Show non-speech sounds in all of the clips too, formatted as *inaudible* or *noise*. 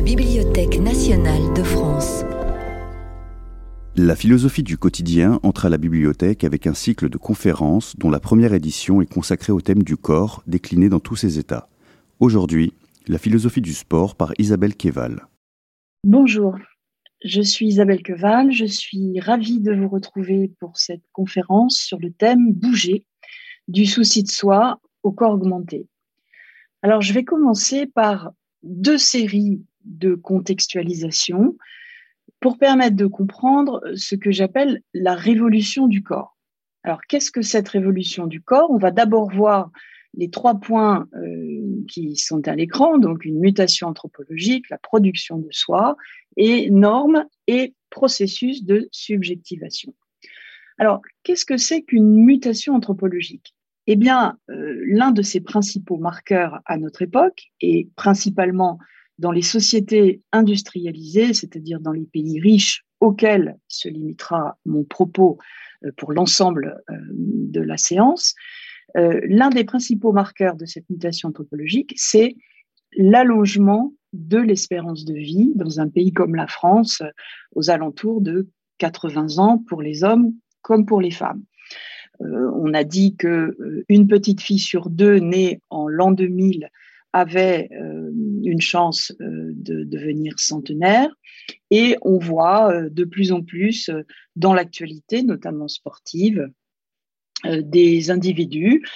la Bibliothèque nationale de France. La philosophie du quotidien entre à la bibliothèque avec un cycle de conférences dont la première édition est consacrée au thème du corps décliné dans tous ses états. Aujourd'hui, la philosophie du sport par Isabelle Keval. Bonjour, je suis Isabelle Keval, je suis ravie de vous retrouver pour cette conférence sur le thème Bouger, du souci de soi au corps augmenté. Alors je vais commencer par deux séries de contextualisation pour permettre de comprendre ce que j'appelle la révolution du corps. Alors, qu'est-ce que cette révolution du corps? On va d'abord voir les trois points euh, qui sont à l'écran, donc une mutation anthropologique, la production de soi, et normes et processus de subjectivation. Alors, qu'est-ce que c'est qu'une mutation anthropologique? Eh bien, euh, l'un de ses principaux marqueurs à notre époque, et principalement dans les sociétés industrialisées, c'est-à-dire dans les pays riches auxquels se limitera mon propos euh, pour l'ensemble euh, de la séance, euh, l'un des principaux marqueurs de cette mutation anthropologique, c'est l'allongement de l'espérance de vie dans un pays comme la France, aux alentours de 80 ans pour les hommes comme pour les femmes. on a dit que une petite fille sur deux née en l'an 2000 avait une chance euh, de devenir centenaire. Et on voit euh, de plus en plus dans l'actualité, notamment sportive, des individus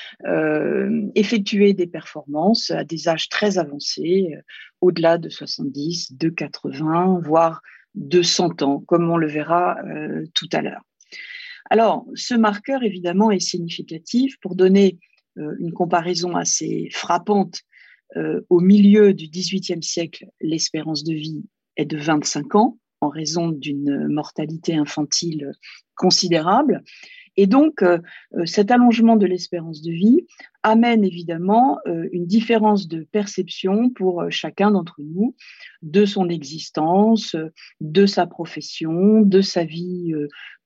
effectuer des performances à des âges très avancés, au-delà de 70, de 80, voire de 100 ans, comme on le verra tout à l'heure. Alors, ce marqueur, évidemment, est significatif pour donner une comparaison assez frappante euh, au milieu du XVIIIe siècle, l'espérance de vie est de 25 ans en raison d'une mortalité infantile considérable. Et donc, euh, euh, cet allongement de l'espérance de vie amène évidemment une différence de perception pour chacun d'entre nous de son existence, de sa profession, de sa vie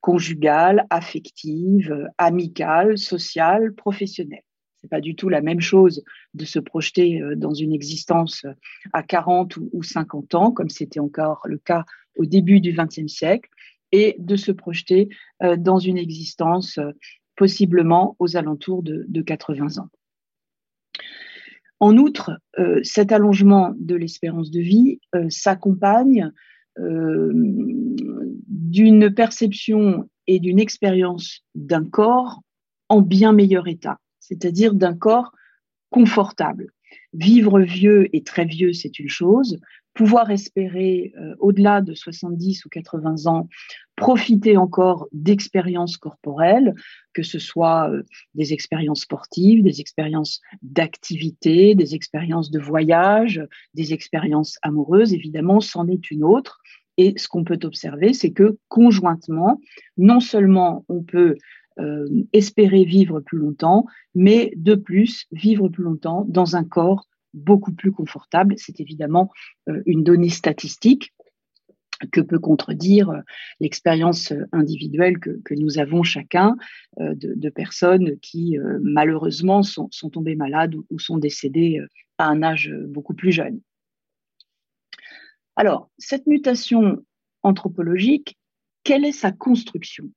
conjugale, affective, amicale, sociale, professionnelle. C'est pas du tout la même chose de se projeter euh, dans une existence euh, à 40 ou 50 ans, comme c'était encore le cas au début du XXe siècle, et de se projeter euh, dans une existence possiblement aux alentours de, 80 ans. En outre, cet allongement de l'espérance de vie s'accompagne d'une perception et d'une expérience d'un corps en bien meilleur état c'est-à-dire d'un corps confortable. Vivre vieux et très vieux, c'est une chose. Pouvoir espérer, euh, au-delà de 70 ou 80 ans, profiter encore d'expériences corporelles, que ce soit euh, des expériences sportives, des expériences d'activité, des expériences de voyage, des expériences amoureuses, évidemment, c'en est une autre. Et ce qu'on peut observer, c'est que conjointement, non seulement on peut euh, espérer vivre plus longtemps, mais de plus vivre plus longtemps dans un corps beaucoup plus confortable. C'est évidemment euh, une donnée statistique que peut contredire euh, l'expérience individuelle que, nous avons chacun de, personnes qui malheureusement sont, tombées malades ou, sont décédées à un âge beaucoup plus jeune. Alors, cette mutation anthropologique, quelle est sa construction?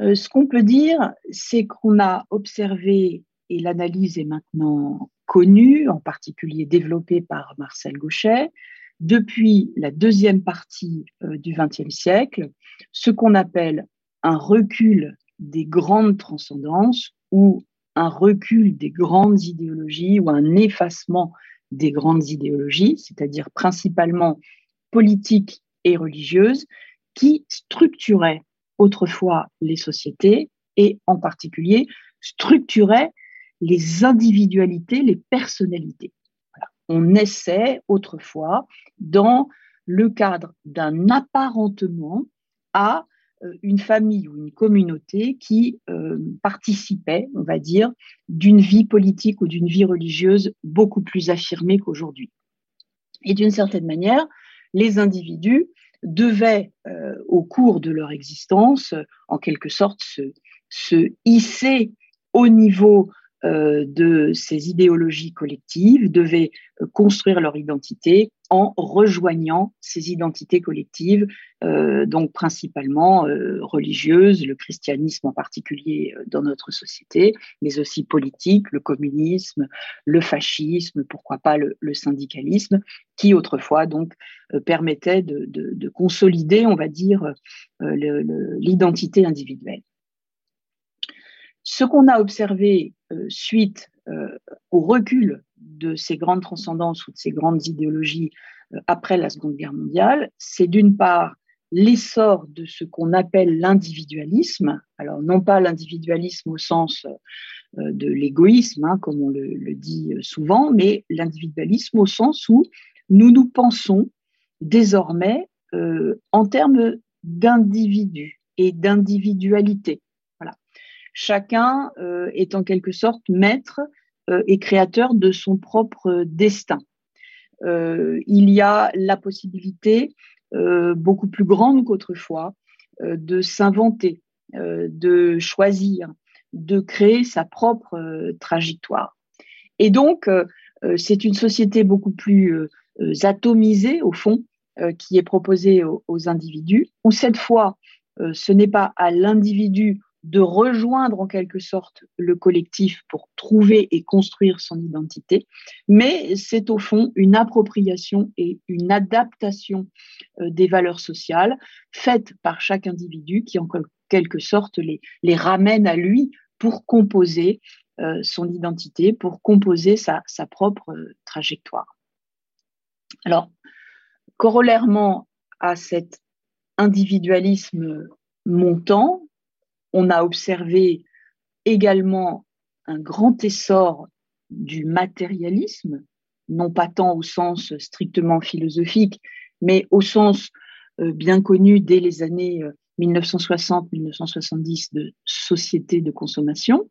Euh, ce qu'on peut dire, c'est qu'on a observé, et l'analyse est maintenant connue, en particulier développée par Marcel Gauchet, depuis la deuxième partie euh, du XXe siècle, ce qu'on appelle un recul des grandes transcendances ou un recul des grandes idéologies ou un effacement des grandes idéologies, c'est-à-dire principalement politiques et religieuses, qui structuraient autrefois les sociétés et en particulier structurait les individualités, les personnalités. On essaie autrefois dans le cadre d'un apparentement à euh, une famille ou une communauté qui euh, participait, on va dire, d'une vie politique ou d'une vie religieuse beaucoup plus affirmée qu'aujourd'hui. Et d'une certaine manière, les individus devaient, euh, au cours de leur existence, en quelque sorte, se, hisser au niveau de ces idéologies collectives, devaient euh, construire leur identité en rejoignant ces identités collectives, euh, donc principalement euh, religieuses, le christianisme en particulier euh, dans notre société, mais aussi politique, le communisme, le fascisme, pourquoi pas le, syndicalisme, qui autrefois donc permettait de, de, consolider, on va dire, l'identité individuelle. Ce qu'on a observé suite au recul de ces grandes transcendances ou de ces grandes idéologies euh, après la Seconde Guerre mondiale, c'est d'une part l'essor de ce qu'on appelle l'individualisme, alors non pas l'individualisme au sens euh, de l'égoïsme, hein, comme on le, dit souvent, mais l'individualisme au sens où nous nous pensons désormais euh, en termes d'individu et d'individualité. Chacun est en quelque sorte maître euh, et créateur de son propre destin. Euh, il y a la possibilité euh, beaucoup plus grande qu'autrefois de s'inventer, de choisir, de créer sa propre trajectoire. Et donc, c'est une société beaucoup plus atomisée, au fond, qui est proposée aux individus, où cette fois, ce n'est pas à l'individu de rejoindre en quelque sorte le collectif pour trouver et construire son identité, mais c'est au fond une appropriation et une adaptation euh, des valeurs sociales faites par chaque individu qui en quelque sorte les, ramène à lui pour composer euh, son identité, pour composer sa, sa propre euh, trajectoire. Alors, corollairement à cet individualisme montant, on a observé également un grand essor du matérialisme, non pas tant au sens strictement philosophique, mais au sens euh, bien connu dès les années 1960-1970 euh, de société de consommation,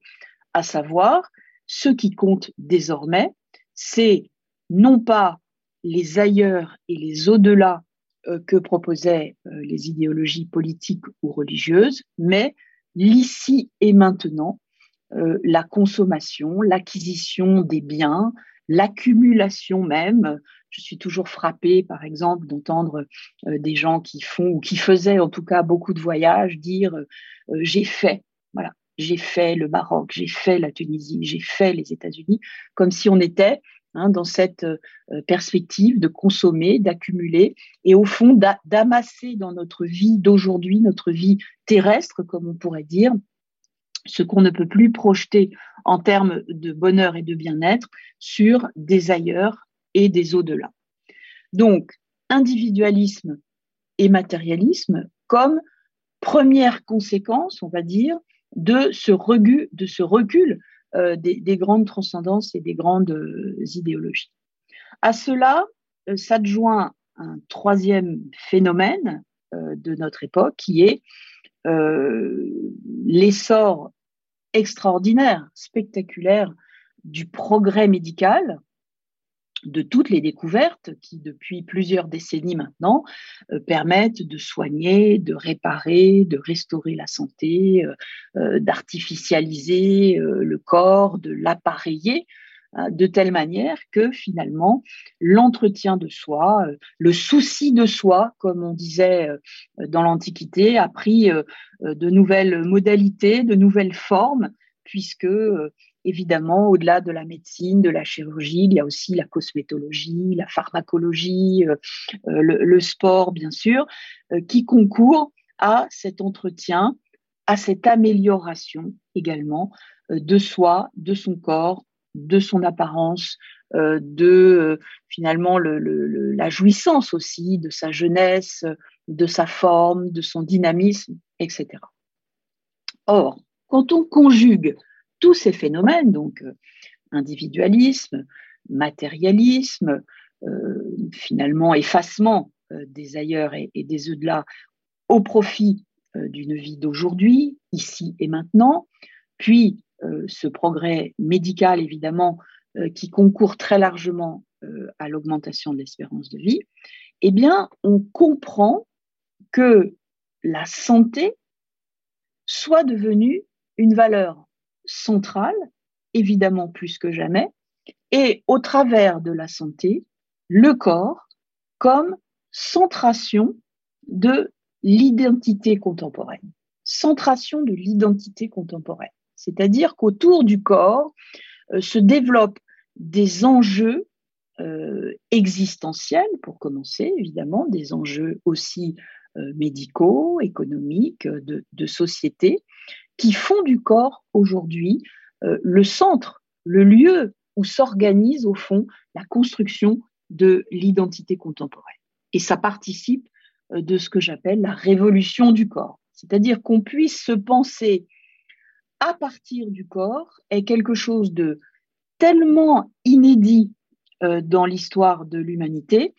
à savoir ce qui compte désormais, c'est non pas les ailleurs et les au-delà euh, que proposaient les idéologies politiques ou religieuses, mais l'ici et maintenant, euh, la consommation, l'acquisition des biens, l'accumulation même. Je suis toujours frappée, par exemple, d'entendre euh, des gens qui font ou qui faisaient en tout cas beaucoup de voyages dire euh, j'ai fait, voilà, j'ai fait le Maroc, j'ai fait la Tunisie, j'ai fait les États-Unis, comme si on était Hein, dans cette euh, perspective de consommer, d'accumuler et au fond d'amasser dans notre vie d'aujourd'hui, notre vie terrestre, comme on pourrait dire, ce qu'on ne peut plus projeter en termes de bonheur et de bien-être sur des ailleurs et des au-delà. Donc, individualisme et matérialisme comme première conséquence, on va dire, de ce, de ce recul euh, des, grandes transcendances et des grandes euh, idéologies. À cela euh, s'adjoint un troisième phénomène de notre époque qui est l'essor extraordinaire, spectaculaire du progrès médical de toutes les découvertes qui, depuis plusieurs décennies maintenant, euh, permettent de soigner, de réparer, de restaurer la santé, euh, euh, d'artificialiser le corps, de l'appareiller de telle manière que finalement l'entretien de soi, le souci de soi, comme on disait dans l'Antiquité, a pris de nouvelles modalités, de nouvelles formes, puisque évidemment, au-delà de la médecine, de la chirurgie, il y a aussi la cosmétologie, la pharmacologie, euh, euh, le, sport, bien sûr, euh, qui concourent à cet entretien, à cette amélioration également de soi, de son corps, de son apparence, de finalement la jouissance aussi de sa jeunesse, de sa forme, de son dynamisme, etc. Or, quand on conjugue tous ces phénomènes, donc euh, individualisme, matérialisme, euh, finalement effacement euh, des ailleurs et, des au-delà au profit d'une vie d'aujourd'hui, ici et maintenant, puis ce progrès médical évidemment qui concourt très largement à l'augmentation de l'espérance de vie, eh bien, on comprend que la santé soit devenue une valeur centrale, évidemment plus que jamais, et au travers de la santé, le corps comme centration de l'identité contemporaine. Centration de l'identité contemporaine. C'est-à-dire qu'autour du corps euh, se développent des enjeux euh, existentiels, pour commencer, évidemment, des enjeux aussi euh, médicaux, économiques, de, de, société, qui font du corps aujourd'hui le centre, le lieu où s'organise au fond la construction de l'identité contemporaine. Et ça participe de ce que j'appelle la révolution du corps. C'est-à-dire qu'on puisse se penser à partir du corps est quelque chose de tellement inédit euh, dans l'histoire de l'humanité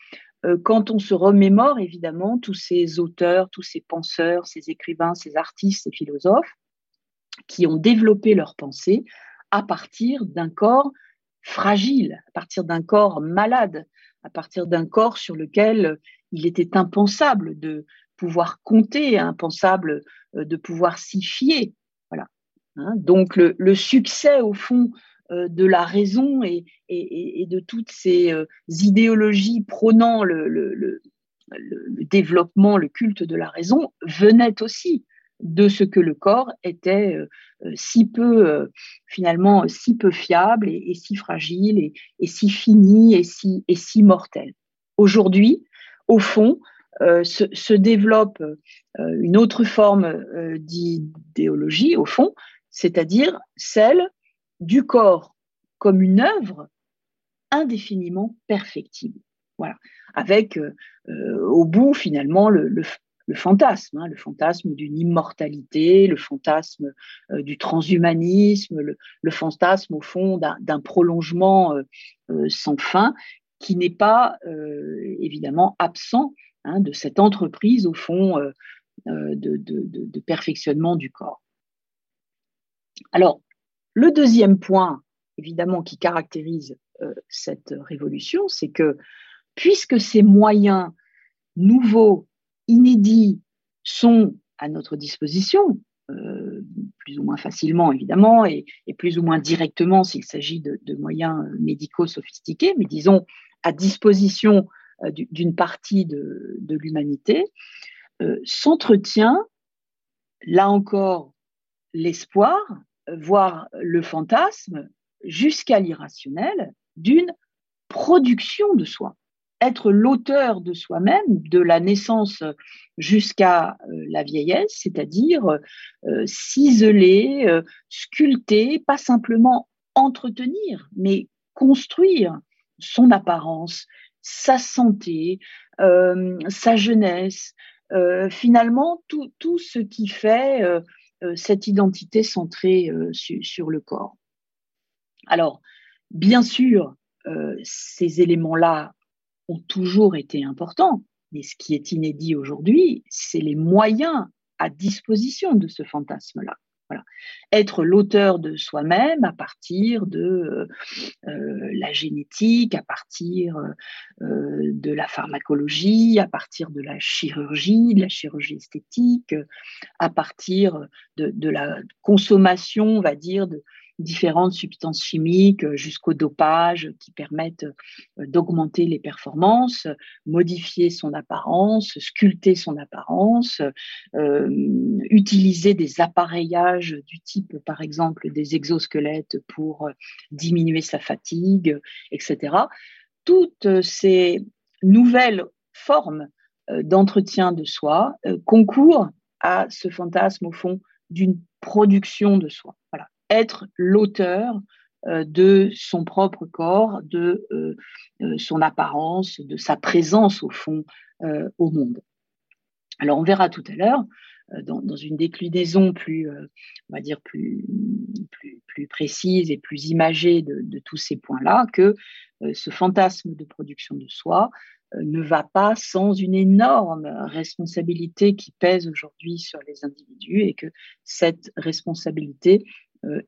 euh, quand on se remémore évidemment tous ces auteurs, tous ces penseurs, ces écrivains, ces artistes, ces philosophes qui ont développé leur pensée à partir d'un corps fragile, à partir d'un corps malade, à partir d'un corps sur lequel il était impensable de pouvoir compter, impensable euh, de pouvoir s'y fier. Voilà. Hein. donc le, succès au fond euh, de la raison et, de toutes ces euh, idéologies prônant le, développement, le culte de la raison venait aussi de ce que le corps était si peu finalement si peu fiable et, si fragile et, si fini et si, mortel. Aujourd'hui, au fond, euh, se, développe euh, une autre forme euh, d'idéologie, au fond, c'est-à-dire celle du corps comme une œuvre indéfiniment perfectible. Voilà, avec au bout finalement le, fantasme, hein, le fantasme d'une immortalité, le fantasme du transhumanisme, le, fantasme au fond d'un prolongement sans fin qui n'est pas évidemment absent Hein, de cette entreprise, au fond, euh, euh, de, perfectionnement du corps. Alors, le deuxième point, évidemment, qui caractérise euh, cette révolution, c'est que puisque ces moyens nouveaux, inédits, sont à notre disposition, plus ou moins facilement évidemment, et, plus ou moins directement s'il s'agit de, moyens médicaux sophistiqués, mais disons à disposition euh, d'une partie de, l'humanité, euh, s'entretient, là encore, l'espoir, voire le fantasme, jusqu'à l'irrationnel, d'une production de soi. Être l'auteur de soi-même, de la naissance jusqu'à euh, la vieillesse, c'est-à-dire s'isoler, sculpter, pas simplement entretenir, mais construire son apparence, sa santé, euh, sa jeunesse, euh, finalement tout, ce qui fait euh, cette identité centrée sur le corps. Alors, bien sûr, ces éléments-là toujours été importants, mais ce qui est inédit aujourd'hui, c'est les moyens à disposition de ce fantasme-là. Être l'auteur de soi-même à partir de euh, la génétique, à partir euh, de la pharmacologie, à partir de la chirurgie, de la chirurgie esthétique, à partir de la consommation, on va dire, de, différentes substances chimiques euh, jusqu'au dopage qui permettent euh, d'augmenter les performances, modifier son apparence, sculpter son apparence, euh, utiliser des appareillages du type, par exemple, des exosquelettes pour diminuer sa fatigue, etc. Toutes ces nouvelles formes d'entretien de soi concourent à ce fantasme, au fond, d'une production de soi. Être l'auteur euh, de son propre corps, de euh, euh, son apparence, de sa présence au fond au monde. Alors on verra tout à l'heure dans, une déclinaison plus, on va dire plus, plus, précise et plus imagée de, tous ces points-là que ce fantasme de production de soi ne va pas sans une énorme responsabilité qui pèse aujourd'hui sur les individus et que cette responsabilité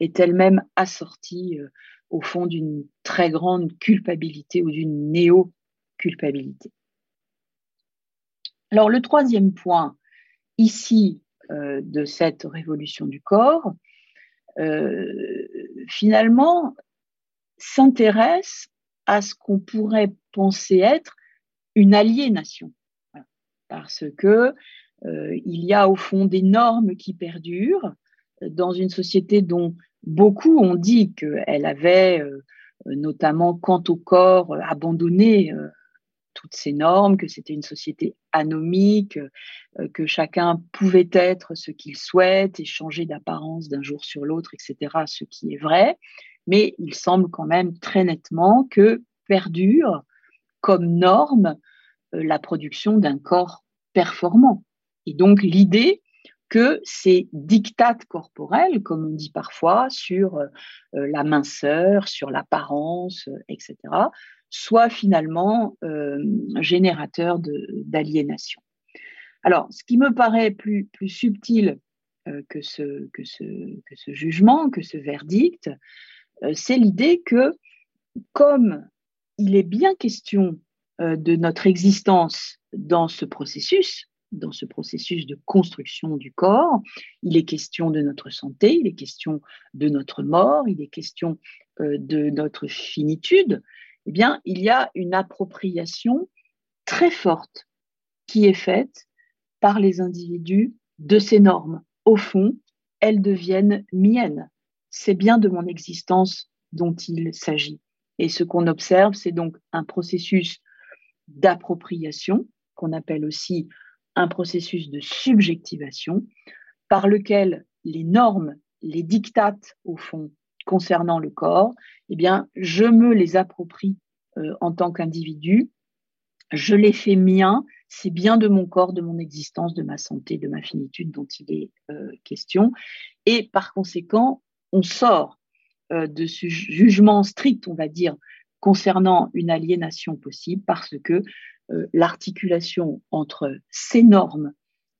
est elle-même assortie euh, au fond d'une très grande culpabilité ou d'une néo-culpabilité. Alors le troisième point ici euh, de cette révolution du corps, finalement, s'intéresse à ce qu'on pourrait penser être une aliénation. Parce que il y a au fond des normes qui perdurent dans une société dont beaucoup ont dit qu'elle avait, notamment quant au corps, abandonné toutes ces normes, que c'était une société anomique, euh, que chacun pouvait être ce qu'il souhaite et changer d'apparence d'un jour sur l'autre, etc., ce qui est vrai. Mais il semble quand même très nettement que perdure comme norme euh, la production d'un corps performant. Et donc l'idée que ces dictates corporels, comme on dit parfois, sur euh, la minceur, sur l'apparence, etc., soit finalement euh, générateur d'aliénation. Alors, ce qui me paraît plus, subtil euh, que, ce, jugement, que ce verdict, euh, c'est l'idée que comme il est bien question de notre existence dans ce processus, dans ce processus de construction du corps, il est question de notre santé, il est question de notre mort, il est question de notre finitude, eh bien, il y a une appropriation très forte qui est faite par les individus de ces normes. Au fond, elles deviennent miennes. C'est bien de mon existence dont il s'agit. Et ce qu'on observe, c'est donc un processus d'appropriation, qu'on appelle aussi un processus de subjectivation, par lequel les normes, les dictates, au fond, concernant le corps, eh bien, je me les approprie euh, en tant qu'individu, je les fais mien, c'est bien de mon corps, de mon existence, de ma santé, de ma finitude dont il est euh, question. Et par conséquent, on sort euh, de ce jugement strict, on va dire, concernant une aliénation possible parce que l'articulation entre ces normes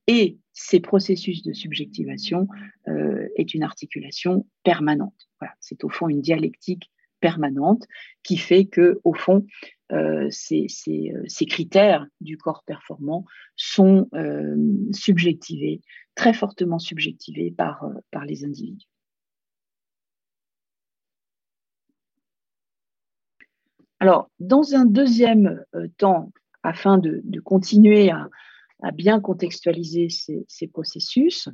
et ces processus de subjectivation euh, est une articulation permanente. C'est au fond une dialectique permanente qui fait que, au fond, euh, ces, euh, critères du corps performant sont euh, subjectivés, très fortement subjectivés euh, par les individus. Alors, dans un deuxième temps, afin de, continuer à, bien contextualiser ces, processus.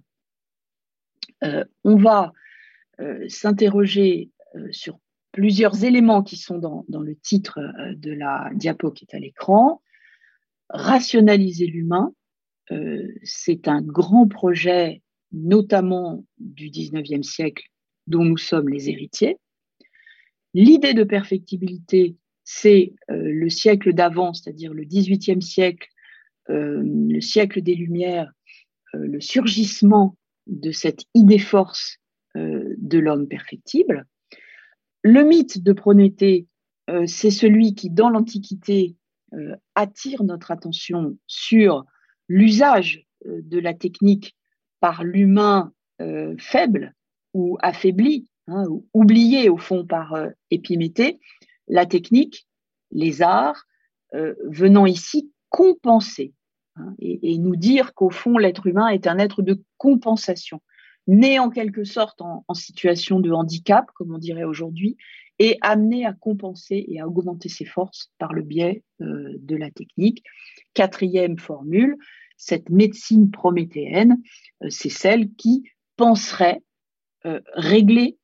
Euh, on va euh, s'interroger euh, sur plusieurs éléments qui sont dans, le titre de la diapo qui est à l'écran. Rationaliser l'humain, c'est un grand projet, notamment du 19e siècle, dont nous sommes les héritiers. L'idée de perfectibilité, c'est le siècle d'avant, c'est-à-dire le 18e siècle, euh, le siècle des Lumières, euh, le surgissement de cette idée force euh, de l'homme perfectible. Le mythe de Prométhée, c'est celui qui, dans l'Antiquité, attire notre attention sur l'usage de la technique par l'humain faible ou affaibli, hein, ou oublié au fond par Épiméthée, la technique, les arts, venant ici compenser Hein, et, nous dire qu'au fond, l'être humain est un être de compensation, né en quelque sorte en, situation de handicap, comme on dirait aujourd'hui, et amené à compenser et à augmenter ses forces par le biais euh, de la technique. Quatrième formule, cette médecine prométhéenne, euh, c'est celle qui penserait euh, régler,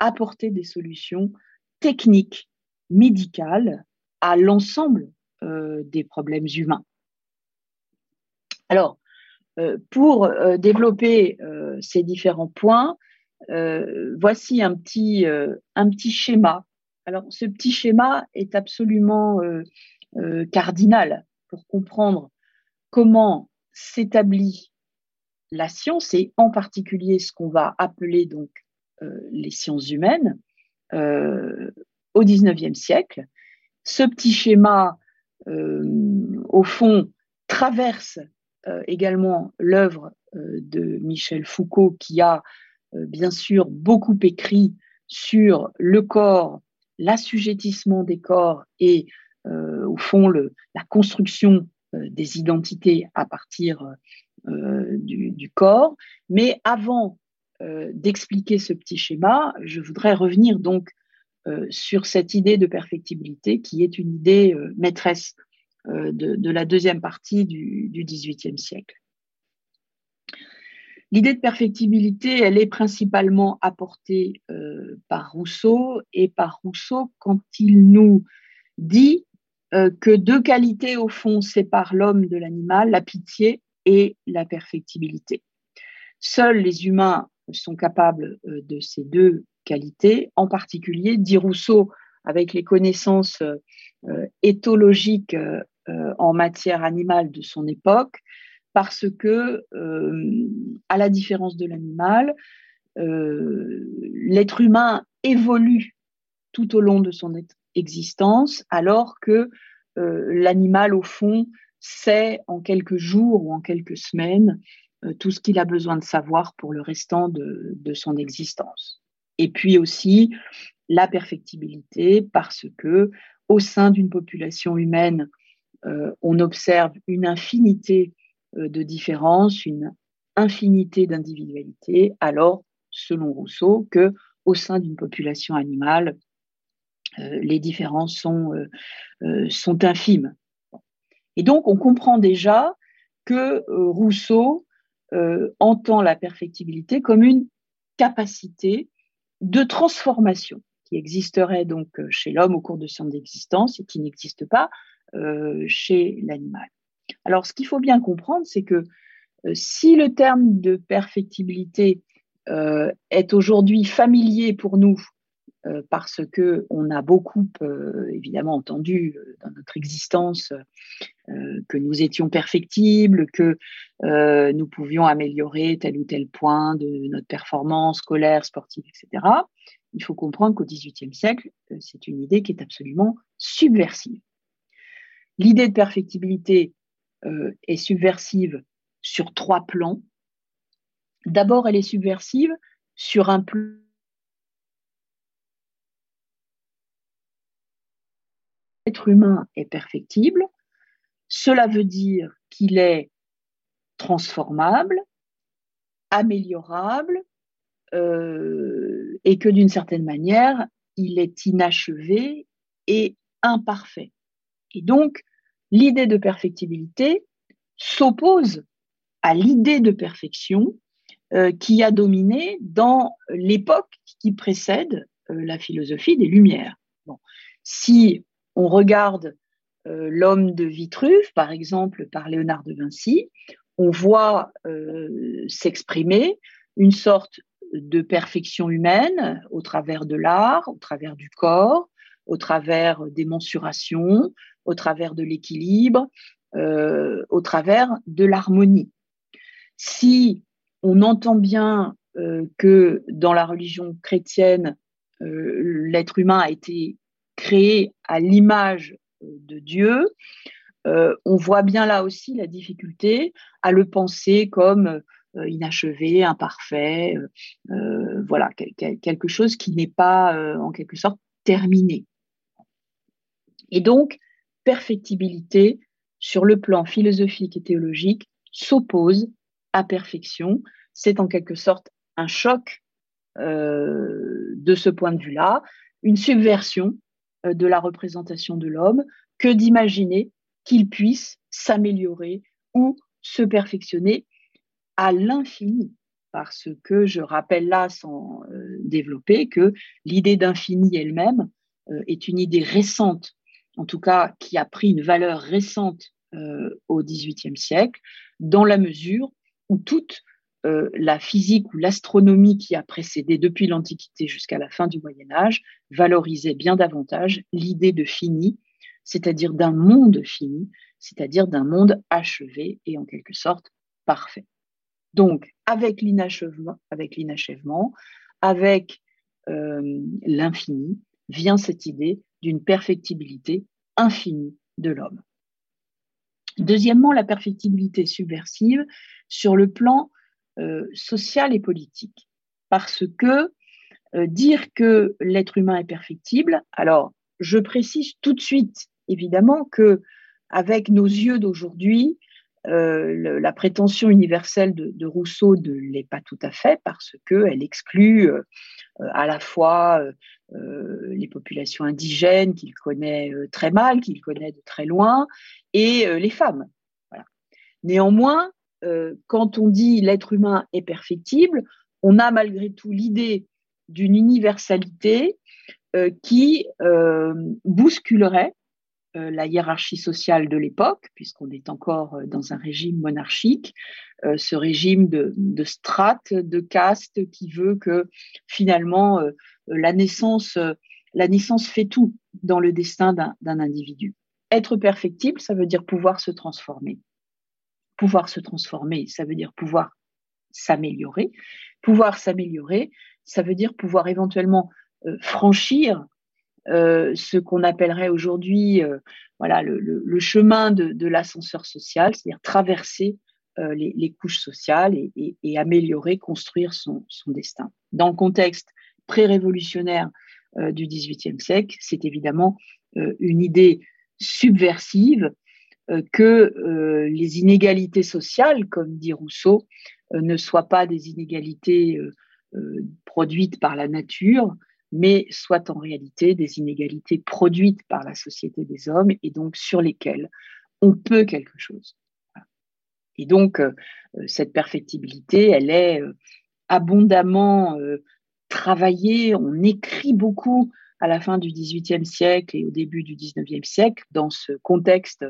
apporter des solutions techniques, médicales à l'ensemble des problèmes humains. Alors, euh, pour euh, développer euh, ces différents points, voici un petit, un petit schéma. Alors, ce petit schéma est absolument cardinal pour comprendre comment s'établit la science et en particulier ce qu'on va appeler donc les sciences humaines au XIXe siècle. Ce petit schéma, au fond, traverse euh, également l'œuvre euh, de Michel Foucault qui a euh, bien sûr beaucoup écrit sur le corps, l'assujettissement des corps et au fond la construction des identités à partir du, corps. Mais avant d'expliquer ce petit schéma, je voudrais revenir donc sur cette idée de perfectibilité qui est une idée maîtresse de, la deuxième partie du XVIIIe siècle. L'idée de perfectibilité, elle est principalement apportée par Rousseau et par Rousseau quand il nous dit que deux qualités, au fond, séparent l'homme de l'animal, la pitié et la perfectibilité. Seuls les humains sont capables euh, de ces deux qualités, en particulier, dit Rousseau, avec les connaissances euh, éthologiques euh, en matière animale de son époque, parce que, à la différence de l'animal, l'être humain évolue tout au long de son existence, alors que l'animal, au fond, sait en quelques jours ou en quelques semaines euh, tout ce qu'il a besoin de savoir pour le restant de, son existence. Et puis aussi la perfectibilité, parce que au sein d'une population humaine, euh, on observe une infinité euh, de différences, une infinité d'individualités, alors, selon Rousseau, que au sein d'une population animale, les différences sont, sont infimes. Et donc, on comprend déjà que Rousseau euh, entend la perfectibilité comme une capacité de transformation qui existerait donc euh, chez l'homme au cours de son existence et qui n'existe pas euh, chez l'animal. Alors, ce qu'il faut bien comprendre, c'est que si le terme de perfectibilité est aujourd'hui familier pour nous euh, parce que on a beaucoup euh, évidemment entendu euh, dans notre existence que nous étions perfectibles, que nous pouvions améliorer tel ou tel point de notre performance scolaire, sportive, etc. Il faut comprendre qu'au XVIIIe siècle, c'est une idée qui est absolument subversive. L'idée de perfectibilité est subversive sur trois plans. D'abord, elle est subversive sur un plan l'être humain est perfectible, cela veut dire qu'il est transformable, améliorable, euh, et que d'une certaine manière, il est inachevé et imparfait. Et donc, l'idée de perfectibilité s'oppose à l'idée de perfection euh, qui a dominé dans l'époque qui précède euh, la philosophie des Lumières. Bon. Si on regarde euh, l'homme de Vitruve, par exemple, par Léonard de Vinci, on voit euh, s'exprimer une sorte de perfection humaine au travers de l'art, au travers du corps, au travers des mensurations, au travers de l'équilibre, euh, au travers de l'harmonie. Si on entend bien que dans la religion chrétienne, l'être humain a été créé à l'image de Dieu, euh, on voit bien là aussi la difficulté à le penser comme euh, inachevé, imparfait, voilà, quelque chose qui n'est pas en quelque sorte terminé. Et donc, perfectibilité sur le plan philosophique et théologique s'oppose à perfection. C'est en quelque sorte un choc de ce point de vue-là, une subversion euh, de la représentation de l'homme que d'imaginer qu'il puisse s'améliorer ou se perfectionner à l'infini. Parce que je rappelle là, sans euh, développer, que l'idée d'infini elle-même euh, est une idée récente, en tout cas qui a pris une valeur récente au XVIIIe siècle, dans la mesure où toute euh, la physique ou l'astronomie qui a précédé depuis l'Antiquité jusqu'à la fin du Moyen Âge valorisait bien davantage l'idée de fini, c'est-à-dire d'un monde fini, c'est-à-dire d'un monde achevé et en quelque sorte parfait. Donc, avec l'inachèvement, avec, l'inachèvement, avec euh, l'infini, vient cette idée d'une perfectibilité infinie de l'homme. Deuxièmement, la perfectibilité subversive sur le plan euh, sociale et politique. Parce que euh, dire que l'être humain est perfectible, alors je précise tout de suite, évidemment, que avec nos yeux d'aujourd'hui, euh, la prétention universelle de, Rousseau ne l'est pas tout à fait parce qu'elle exclut à la fois les populations indigènes qu'il connaît très mal, qu'il connaît de très loin, et les femmes. Néanmoins, quand on dit l'être humain est perfectible, on a malgré tout l'idée d'une universalité qui bousculerait euh, la hiérarchie sociale de l'époque, puisqu'on est encore euh, dans un régime monarchique, euh, ce régime de, de strates, de castes qui veut que finalement la naissance fait tout dans le destin d'un individu. Être perfectible, ça veut dire pouvoir se transformer. Pouvoir se transformer, ça veut dire pouvoir s'améliorer. Pouvoir s'améliorer, ça veut dire pouvoir éventuellement franchir euh, ce qu'on appellerait aujourd'hui euh, voilà, le, chemin de, l'ascenseur social, c'est-à-dire traverser euh, les, couches sociales et, améliorer, construire son, destin. Dans le contexte pré-révolutionnaire du XVIIIe siècle, c'est évidemment une idée subversive que les inégalités sociales, comme dit Rousseau, ne soient pas des inégalités produites par la nature, mais soit en réalité des inégalités produites par la société des hommes et donc sur lesquelles on peut quelque chose. Et donc, euh, cette perfectibilité, elle est euh, abondamment euh, travaillée, on écrit beaucoup à la fin du XVIIIe siècle et au début du XIXe siècle dans ce contexte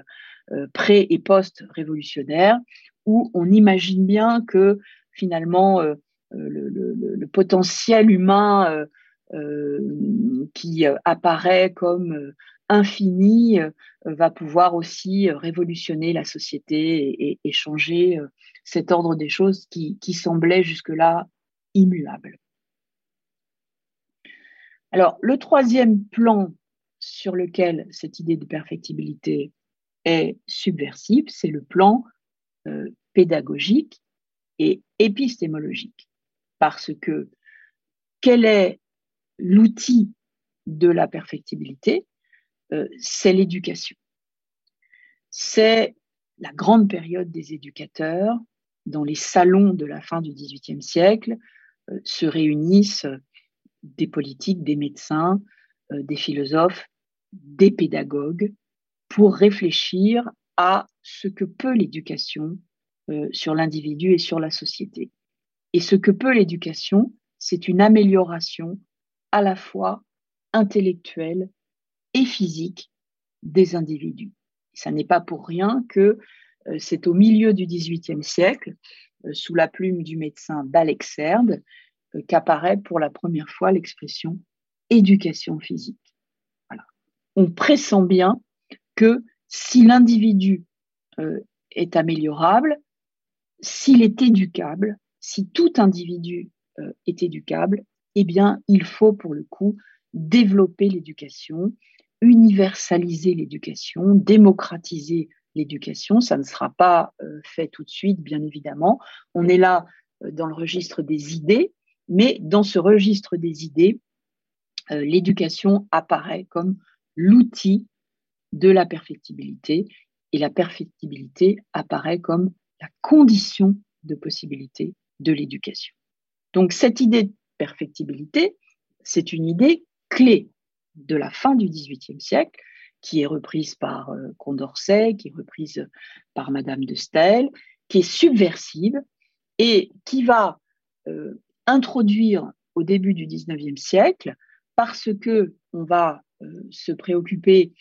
pré- et post-révolutionnaire où on imagine bien que finalement le, potentiel humain euh, qui euh, apparaît comme euh, infini va pouvoir aussi révolutionner la société et, changer cet ordre des choses qui, semblait jusque-là immuable. Alors, le troisième plan sur lequel cette idée de perfectibilité est subversive, c'est le plan pédagogique et épistémologique. Parce que quelle est l'outil de la perfectibilité, euh, c'est l'éducation. C'est la grande période des éducateurs. Dans les salons de la fin du XVIIIe siècle euh, se réunissent des politiques, des médecins, euh, des philosophes, des pédagogues pour réfléchir à ce que peut l'éducation sur l'individu et sur la société. Et ce que peut l'éducation, c'est une amélioration à la fois intellectuelle et physique des individus. Ça n'est pas pour rien que euh, c'est au milieu du XVIIIe siècle, euh, sous la plume du médecin d'Alexerde, euh, qu'apparaît pour la première fois l'expression éducation physique. On pressent bien que si l'individu est améliorable, s'il est éducable, si tout individu est éducable, eh bien, il faut pour le coup développer l'éducation, universaliser l'éducation, démocratiser l'éducation. Ça ne sera pas euh, fait tout de suite, bien évidemment. On est là euh, dans le registre des idées, mais dans ce registre des idées, euh, l'éducation apparaît comme l'outil de la perfectibilité et la perfectibilité apparaît comme la condition de possibilité de l'éducation. Donc cette idée perfectibilité, c'est une idée clé de la fin du XVIIIe siècle, qui est reprise par euh, Condorcet, qui est reprise par Madame de Staël, qui est subversive et qui va euh, introduire au début du XIXe siècle, parce que on va euh, se préoccuper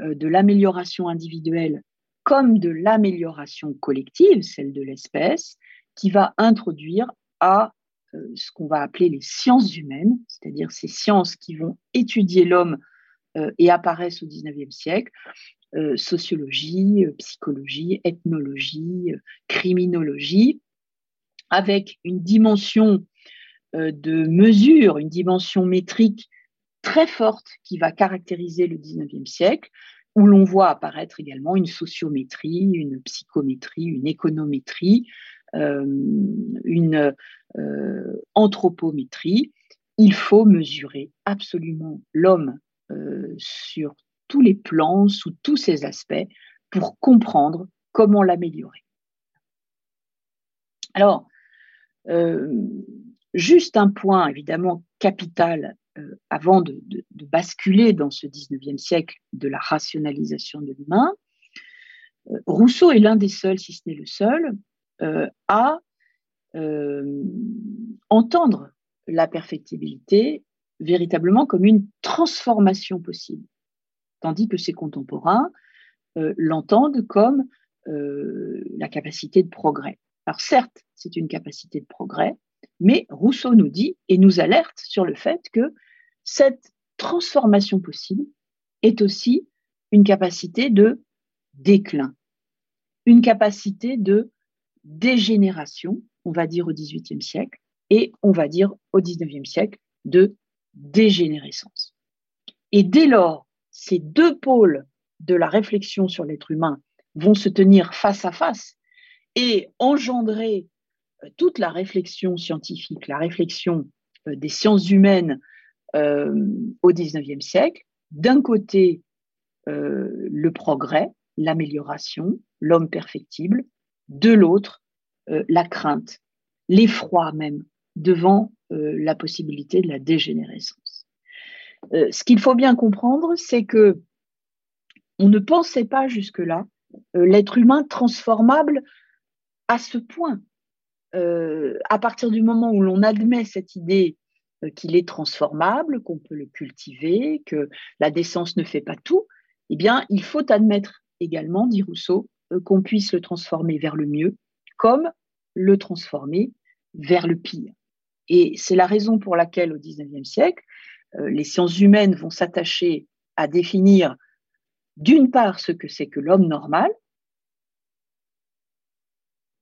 de l'amélioration individuelle comme de l'amélioration collective, celle de l'espèce, qui va introduire à euh, ce qu'on va appeler les sciences humaines, c'est-à-dire ces sciences qui vont étudier l'homme euh, et apparaissent au XIXe siècle, euh, sociologie, psychologie, ethnologie, criminologie, avec une dimension de mesure, une dimension métrique très forte qui va caractériser le XIXe siècle, où l'on voit apparaître également une sociométrie, une psychométrie, une économétrie, euh, une euh, anthropométrie, il faut mesurer absolument l'homme euh, sur tous les plans, sous tous ses aspects, pour comprendre comment l'améliorer. Alors, juste un point évidemment capital euh, avant de, basculer dans ce 19e siècle de la rationalisation de l'humain, euh, Rousseau est l'un des seuls, si ce n'est le seul, à entendre la perfectibilité véritablement comme une transformation possible, tandis que ses contemporains l'entendent comme la capacité de progrès. Alors certes, c'est une capacité de progrès, mais Rousseau nous dit et nous alerte sur le fait que cette transformation possible est aussi une capacité de déclin, une capacité de dégénération, on va dire au XVIIIe siècle, et on va dire au XIXe siècle de dégénérescence. Et dès lors, ces deux pôles de la réflexion sur l'être humain vont se tenir face à face et engendrer toute la réflexion scientifique, la réflexion euh, des sciences humaines euh, au XIXe siècle. D'un côté, le progrès, l'amélioration, l'homme perfectible. De l'autre, la crainte, l'effroi même devant la possibilité de la dégénérescence. ce qu'il faut bien comprendre, c'est que on ne pensait pas jusque-là l'être humain transformable à ce point. Euh, à partir du moment où l'on admet cette idée euh, qu'il est transformable, qu'on peut le cultiver, que la décence ne fait pas tout, eh bien, il faut admettre également, dit Rousseau, euh, qu'on puisse le transformer vers le mieux, comme le transformer vers le pire. Et c'est la raison pour laquelle, au XIXe siècle, les sciences humaines vont s'attacher à définir d'une part ce que c'est que l'homme normal,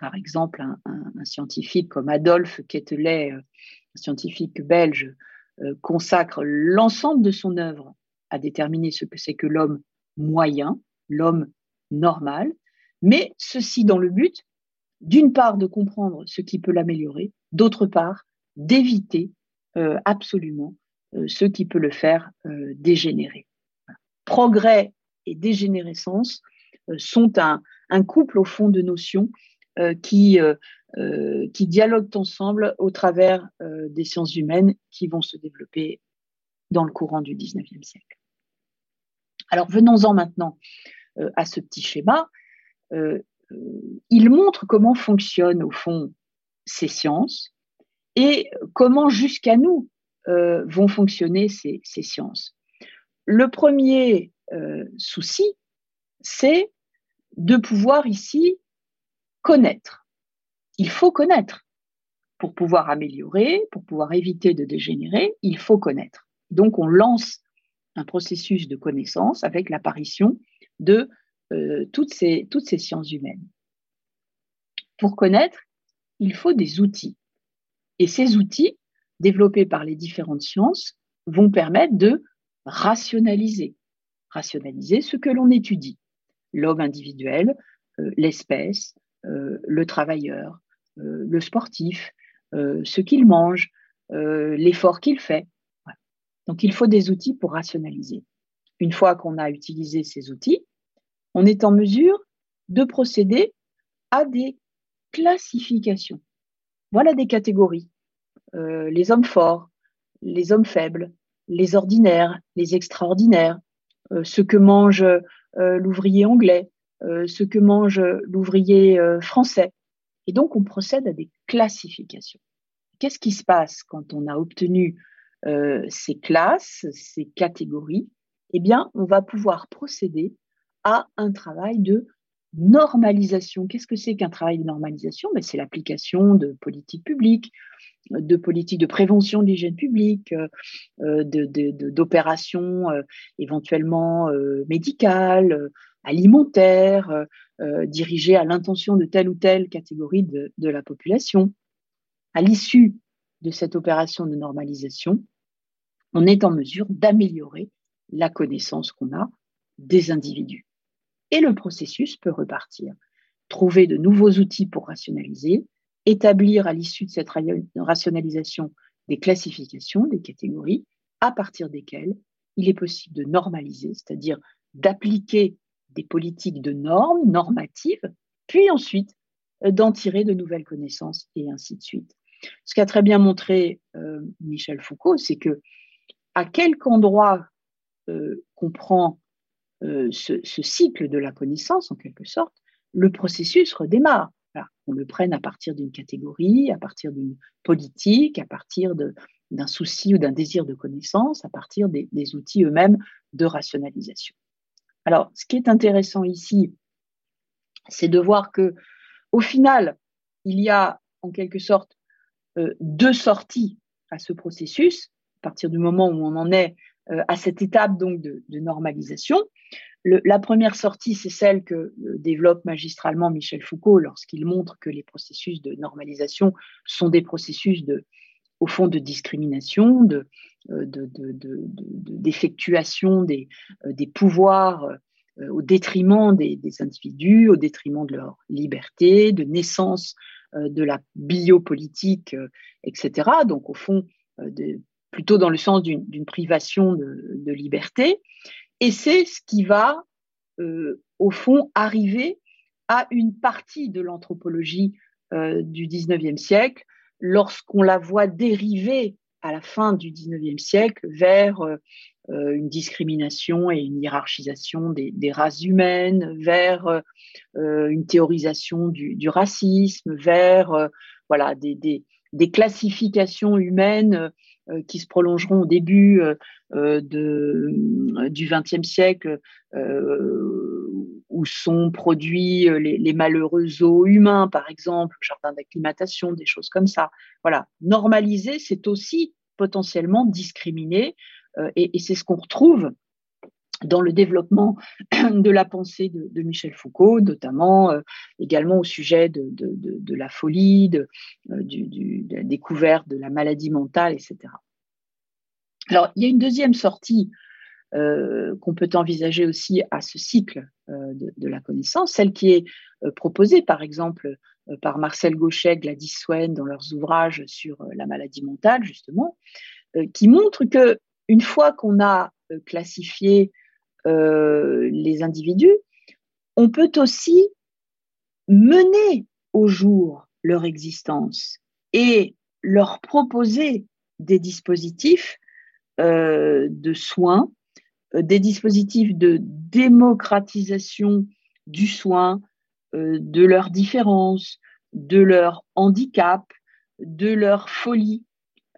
par exemple, un, scientifique comme Adolphe Quetelet, euh, un scientifique belge, euh, consacre l'ensemble de son œuvre à déterminer ce que c'est que l'homme moyen, l'homme normal, mais ceci dans le but, d'une part, de comprendre ce qui peut l'améliorer, d'autre part, d'éviter euh, absolument ce qui peut le faire dégénérer. Progrès et dégénérescence sont un, couple au fond de notions qui, euh, euh, qui dialoguent ensemble au travers des sciences humaines qui vont se développer dans le courant du 19e siècle. Alors venons-en maintenant à ce petit schéma. il montre comment fonctionnent au fond ces sciences et comment jusqu'à nous vont fonctionner ces, ces, sciences. Le premier souci, c'est de pouvoir ici connaître. Il faut connaître. Pour pouvoir améliorer, pour pouvoir éviter de dégénérer, il faut connaître. Donc on lance un processus de connaissance avec l'apparition de euh, toutes, ces, sciences humaines. Pour connaître, il faut des outils. Et ces outils, développés par les différentes sciences, vont permettre de rationaliser. Ce que l'on étudie. L'homme individuel, euh, l'espèce, le travailleur, euh, le sportif, euh, ce qu'il mange, l'effort qu'il fait. Donc il faut des outils pour rationaliser. Une fois qu'on a utilisé ces outils, on est en mesure de procéder à des classifications. Voilà des catégories. les hommes forts, les hommes faibles, les ordinaires, les extraordinaires, ce que mange l'ouvrier anglais, euh, ce que mange l'ouvrier euh, français. Et donc, on procède à des classifications. Qu'est-ce qui se passe quand on a obtenu euh, ces classes, ces catégories? Eh bien, on va pouvoir procéder à un travail de normalisation. Qu'est-ce que c'est qu'un travail de normalisation? Ben, C'est l'application de politiques publiques, de politiques de prévention de l'hygiène publique, d'opérations éventuellement médicales, alimentaire, euh, euh, dirigé à l'intention de telle ou telle catégorie de, de la population. À l'issue de cette opération de normalisation, on est en mesure d'améliorer la connaissance qu'on a des individus. Et le processus peut repartir. Trouver de nouveaux outils pour rationaliser, établir à l'issue de cette rationalisation des classifications, des catégories, à partir desquelles il est possible de normaliser, c'est-à-dire d'appliquer des politiques de normes, normatives, puis ensuite euh, d'en tirer de nouvelles connaissances et ainsi de suite. Ce qu'a très bien montré euh, Michel Foucault, c'est que à quelque endroit qu'on prend ce, cycle de la connaissance, en quelque sorte, le processus redémarre. On le prenne à partir d'une catégorie, à partir d'une politique, à partir d'un souci ou d'un désir de connaissance, à partir des outils eux-mêmes de rationalisation. Alors, ce qui est intéressant ici, c'est de voir que, au final, il y a en quelque sorte euh, deux sorties à ce processus, à partir du moment où on en est euh, à cette étape donc de, normalisation. la première sortie, c'est celle que euh, développe magistralement Michel Foucault lorsqu'il montre que les processus de normalisation sont des processus de, au fond, de discrimination, de, d'effectuation des, des pouvoirs au détriment des, des, individus, au détriment de leur liberté, de naissance euh, de la biopolitique, euh, etc. Donc, au fond, euh, plutôt dans le sens d'une privation de, liberté. Et c'est ce qui va, au fond, arriver à une partie de l'anthropologie du 19e siècle lorsqu'on la voit dériver à la fin du 19e siècle vers euh, une discrimination et une hiérarchisation des, races humaines, vers euh, une théorisation du, racisme, vers euh, voilà, des, classifications humaines qui se prolongeront au début du XXe siècle, où sont produits les, les, malheureux zoos humains, par exemple, jardin d'acclimatation, des choses comme ça. Voilà, normaliser, c'est aussi potentiellement discriminer euh, et, c'est ce qu'on retrouve dans le développement *clears throat* de la pensée de, Michel Foucault, notamment euh, également au sujet de, la folie, de, euh, la découverte de la maladie mentale, etc. Alors, il y a une deuxième sortie qu'on peut envisager aussi à ce cycle de, la connaissance, celle qui est proposée par exemple par Marcel Gauchet, Gladys Swain dans leurs ouvrages sur la maladie mentale, justement, qui montre que une fois qu'on a euh, classifié euh, les individus, on peut aussi mener au jour leur existence et leur proposer des dispositifs euh, de soins, des dispositifs de démocratisation du soin, de leurs différences, de leur handicap, de leur folie,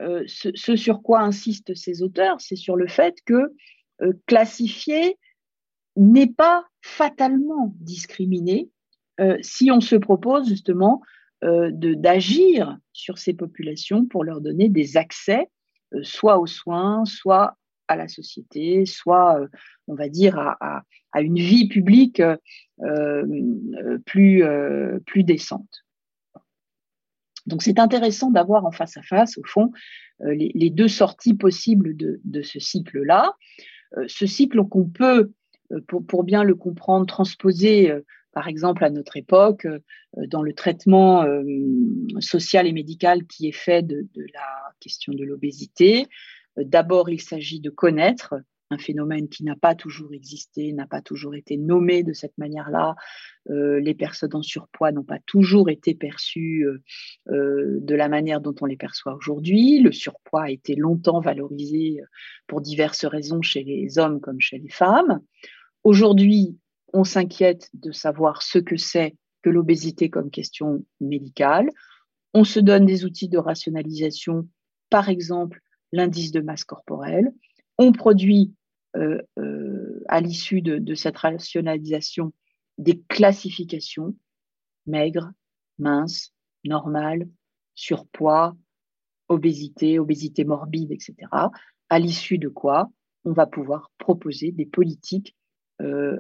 euh, ce, sur quoi insistent ces auteurs, c'est sur le fait que euh, classifier n'est pas fatalement discriminé euh, si on se propose justement d'agir sur ces populations pour leur donner des accès, soit aux soins, soit à la société, soit, on va dire, à, à une vie publique plus, plus décente. Donc c'est intéressant d'avoir en face à face, au fond, euh, les, deux sorties possibles de, ce cycle-là. Euh, ce cycle qu'on peut, euh, pour, bien le comprendre, transposer, par exemple, à notre époque, dans le traitement social et médical qui est fait de la question de l'obésité. D'abord, il s'agit de connaître un phénomène qui n'a pas toujours existé, n'a pas toujours été nommé de cette manière-là. Euh, les personnes en surpoids n'ont pas toujours été perçues euh, euh, de la manière dont on les perçoit aujourd'hui. Le surpoids a été longtemps valorisé pour diverses raisons chez les hommes comme chez les femmes. Aujourd'hui, on s'inquiète de savoir ce que c'est que l'obésité comme question médicale. On se donne des outils de rationalisation, par exemple l'indice de masse corporelle. On produit euh, euh, à l'issue de, cette rationalisation des classifications maigres, minces, normales, surpoids, obésité, obésité morbide, etc. À l'issue de quoi on va pouvoir proposer des politiques euh,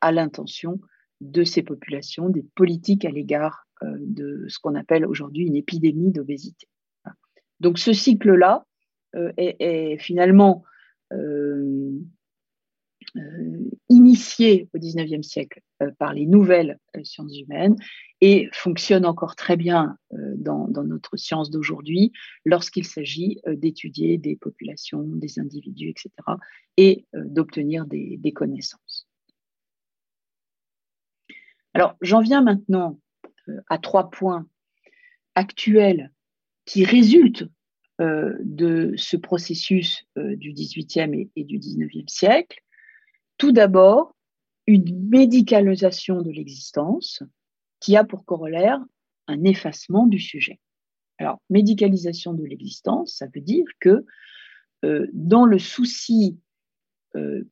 à l'intention de ces populations, des politiques à l'égard de ce qu'on appelle aujourd'hui une épidémie d'obésité. Donc ce cycle-là est, finalement euh, euh, initié au XIXe siècle euh, par les nouvelles sciences humaines et fonctionne encore très bien dans, notre science d'aujourd'hui lorsqu'il s'agit d'étudier des populations, des individus, etc., et d'obtenir des, connaissances. Alors, j'en viens maintenant à trois points actuels qui résultent de ce processus du XVIIIe et, du XIXe siècle. Tout d'abord, une médicalisation de l'existence qui a pour corollaire un effacement du sujet. Alors, médicalisation de l'existence, ça veut dire que dans le souci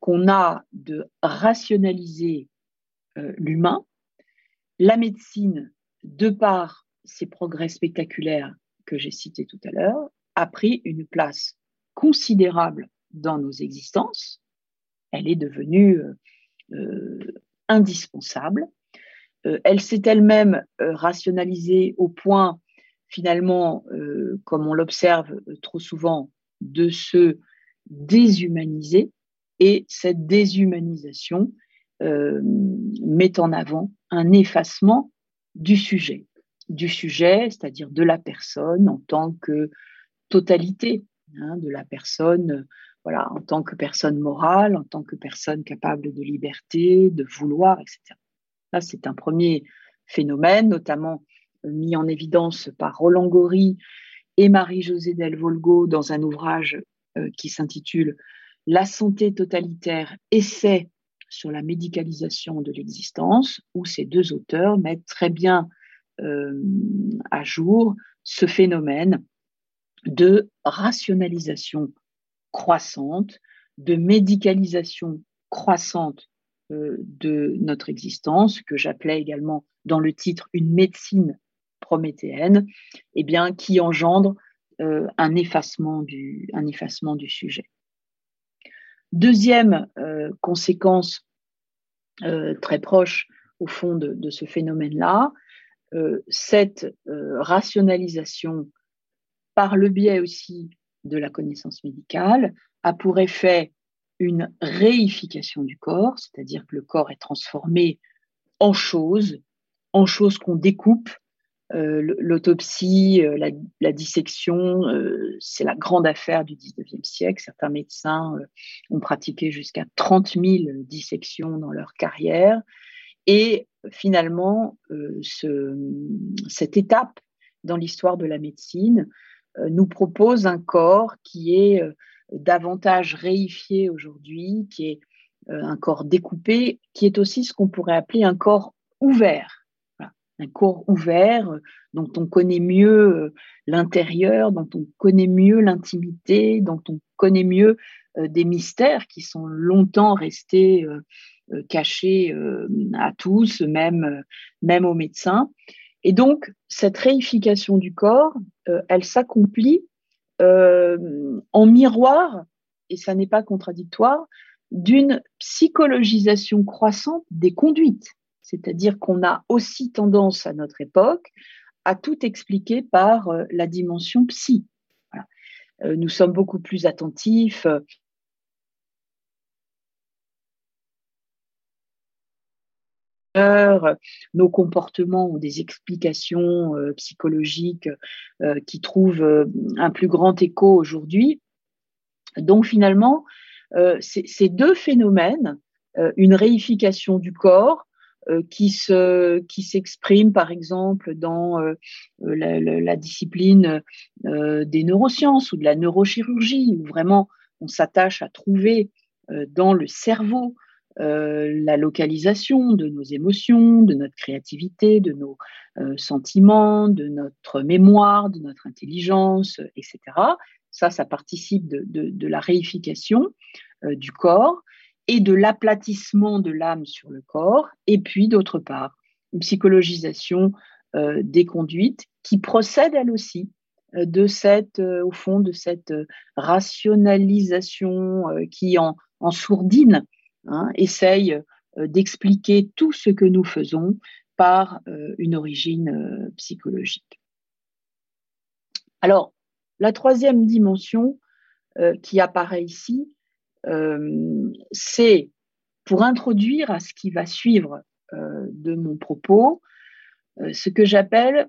qu'on a de rationaliser l'humain, la médecine, de par ses progrès spectaculaires que j'ai cités tout à l'heure, a pris une place considérable dans nos existences. Elle est devenue euh, euh, indispensable. Euh, elle s'est elle-même rationalisée au point, finalement, comme on l'observe trop souvent, de se déshumaniser. Et cette déshumanisation met en avant un effacement du sujet, du sujet, c'est-à-dire de la personne en tant que totalité, hein, de la personne, voilà, en tant que personne morale, en tant que personne capable de liberté, de vouloir, etc. Là, c'est un premier phénomène, notamment mis en évidence par Roland Gori et Marie-Josée Del Volgo dans un ouvrage euh, qui s'intitule La santé totalitaire, essai sur la médicalisation de l'existence, où ces deux auteurs mettent très bien euh, à jour ce phénomène de rationalisation croissante, de médicalisation croissante euh, de notre existence, que j'appelais également dans le titre une médecine prométhéenne, eh bien, qui engendre euh, un, effacement du, un effacement du sujet. Deuxième euh, conséquence euh, très proche au fond de, ce phénomène-là, euh, cette rationalisation par le biais aussi de la connaissance médicale a pour effet une réification du corps, c'est-à-dire que le corps est transformé en choses, en choses qu'on découpe, euh, l'autopsie, euh, la, dissection, euh, c'est la grande affaire du 19e siècle. Certains médecins ont pratiqué jusqu'à 30 000 dissections dans leur carrière. Et finalement, cette étape dans l'histoire de la médecine nous propose un corps qui est davantage réifié aujourd'hui, qui est un corps découpé, qui est aussi ce qu'on pourrait appeler un corps ouvert. Un corps ouvert, euh, dont on connaît mieux euh, l'intérieur, dont on connaît mieux l'intimité, dont on connaît mieux euh, des mystères qui sont longtemps restés cachés à tous, même, même aux médecins. Et donc, cette réification du corps, elle s'accomplit en miroir, et ça n'est pas contradictoire, d'une psychologisation croissante des conduites. C'est-à-dire qu'on a aussi tendance à notre époque à tout expliquer par euh, la dimension psy. Euh, nous sommes beaucoup plus attentifs. Nos comportements ont des explications psychologiques qui trouvent un plus grand écho aujourd'hui. Donc finalement, ces deux phénomènes, une réification du corps euh, qui se qui s'exprime par exemple dans euh, la, la, discipline euh, des neurosciences ou de la neurochirurgie où vraiment on s'attache à trouver dans le cerveau la localisation de nos émotions, de notre créativité, de nos sentiments, de notre mémoire, de notre intelligence, etc. Ça, ça participe de, la réification du corps et de l'aplatissement de l'âme sur le corps, et puis d'autre part, une psychologisation euh, des conduites qui procède elle aussi euh, de cette, euh, au fond, de cette rationalisation qui en sourdine hein, essaye d'expliquer tout ce que nous faisons par une origine psychologique. Alors, la troisième dimension qui apparaît ici, euh, c'est pour introduire à ce qui va suivre euh, de mon propos euh, ce que j'appelle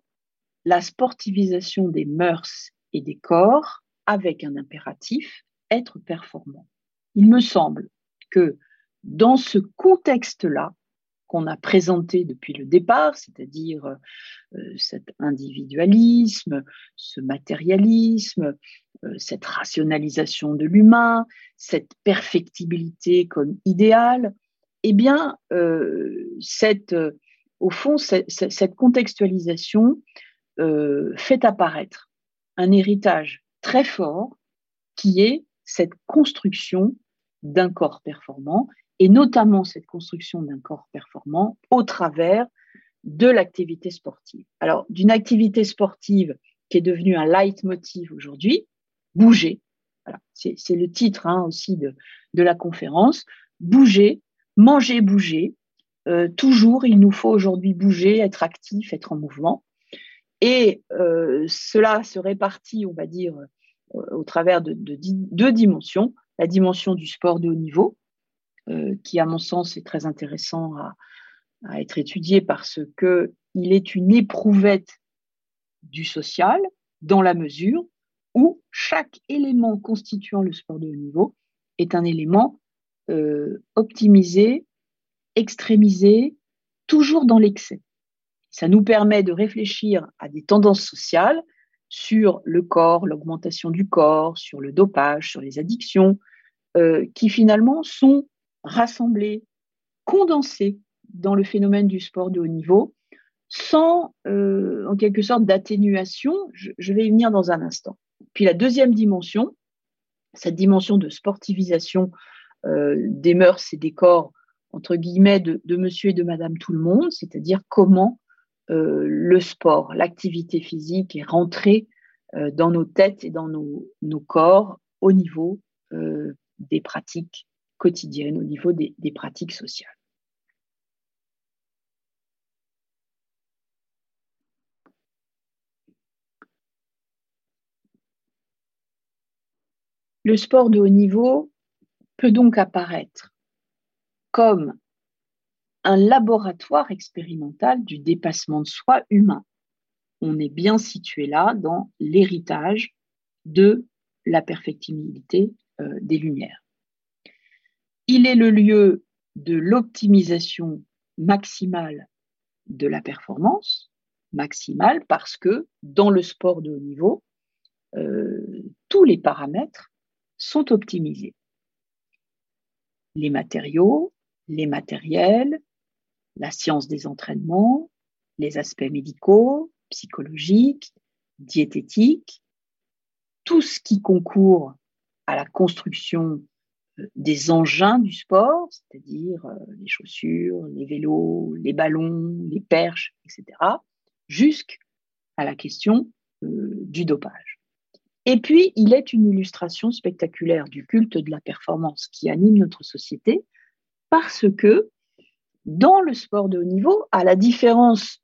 la sportivisation des mœurs et des corps avec un impératif, être performant. Il me semble que dans ce contexte-là, qu'on a présenté depuis le départ, c'est-à-dire euh, cet individualisme, ce matérialisme, euh, cette rationalisation de l'humain, cette perfectibilité comme idéal, eh bien, euh, cette, au fond, cette, contextualisation fait apparaître un héritage très fort qui est cette construction d'un corps performant et notamment cette construction d'un corps performant au travers de l'activité sportive. Alors, d'une activité sportive qui est devenue un leitmotiv aujourd'hui, bouger. c'est le titre hein, aussi de, la conférence. Bouger, manger, bouger. Euh, toujours, il nous faut aujourd'hui bouger, être actif, être en mouvement. Et euh, cela se répartit, on va dire, euh, au travers de, deux dimensions. La dimension du sport de haut niveau, qui, à mon sens, est très intéressant à, être étudié parce qu'il est une éprouvette du social dans la mesure où chaque élément constituant le sport de haut niveau est un élément euh, optimisé, extrémisé, toujours dans l'excès. Ça nous permet de réfléchir à des tendances sociales sur le corps, l'augmentation du corps, sur le dopage, sur les addictions, euh, qui finalement sont rassemblés, condensés dans le phénomène du sport de haut niveau, sans, euh, en quelque sorte, d'atténuation. Je, vais y venir dans un instant. Puis la deuxième dimension, cette dimension de sportivisation euh, des mœurs et des corps, entre guillemets, de, monsieur et de madame tout le monde, c'est-à-dire comment euh, le sport, l'activité physique est rentrée dans nos têtes et dans nos, nos corps au niveau des pratiques quotidienne, au niveau des, pratiques sociales. Le sport de haut niveau peut donc apparaître comme un laboratoire expérimental du dépassement de soi humain. On est bien situé là dans l'héritage de la perfectibilité euh, des Lumières. Il est le lieu de l'optimisation maximale de la performance, maximale parce que dans le sport de haut niveau, euh, tous les paramètres sont optimisés. Les matériaux, les matériels, la science des entraînements, les aspects médicaux, psychologiques, diététiques, tout ce qui concourt à la construction des engins du sport, c'est-à-dire euh, les chaussures, les vélos, les ballons, les perches, etc., jusqu'à la question euh, du dopage. Et puis, il est une illustration spectaculaire du culte de la performance qui anime notre société, parce que dans le sport de haut niveau, à la différence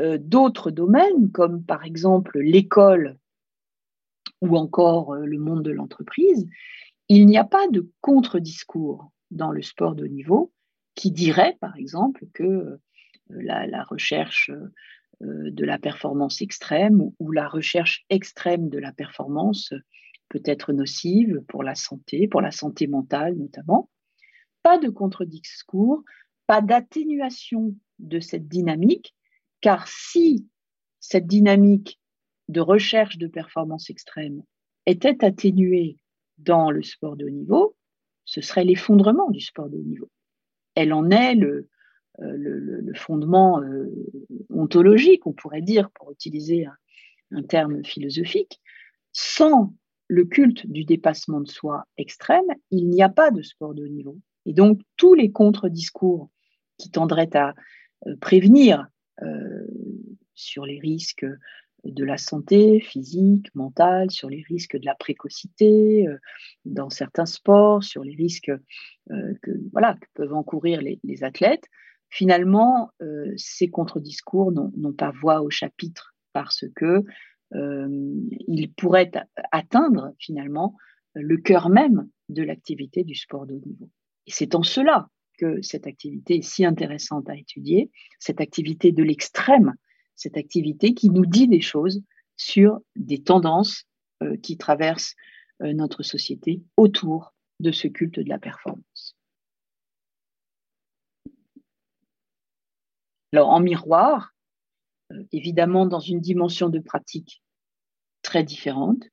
euh, d'autres domaines, comme par exemple l'école ou encore le monde de l'entreprise, il n'y a pas de contre-discours dans le sport de haut niveau qui dirait, par exemple, que euh, la, recherche euh, de la performance extrême ou la recherche extrême de la performance peut être nocive pour la santé, pour la santé mentale notamment. Pas de contre-discours, pas d'atténuation de cette dynamique, car si cette dynamique de recherche de performance extrême était atténuée dans le sport de haut niveau, ce serait l'effondrement du sport de haut niveau. Elle en est le, euh, fondement euh, ontologique, on pourrait dire, pour utiliser un, terme philosophique. Sans le culte du dépassement de soi extrême, il n'y a pas de sport de haut niveau. Et donc, tous les contre-discours qui tendraient à euh, prévenir sur les risques de la santé physique, mentale, sur les risques de la précocité euh, dans certains sports, sur les risques euh, que, voilà, que peuvent encourir les, athlètes. Finalement, euh, ces contre-discours n'ont pas voix au chapitre parce que ils pourraient atteindre finalement le cœur même de l'activité du sport de haut niveau. Et c'est en cela que cette activité est si intéressante à étudier, cette activité de l'extrême cette activité qui nous dit des choses sur des tendances euh, qui traversent euh, notre société autour de ce culte de la performance. Alors en miroir, évidemment dans une dimension de pratique très différente,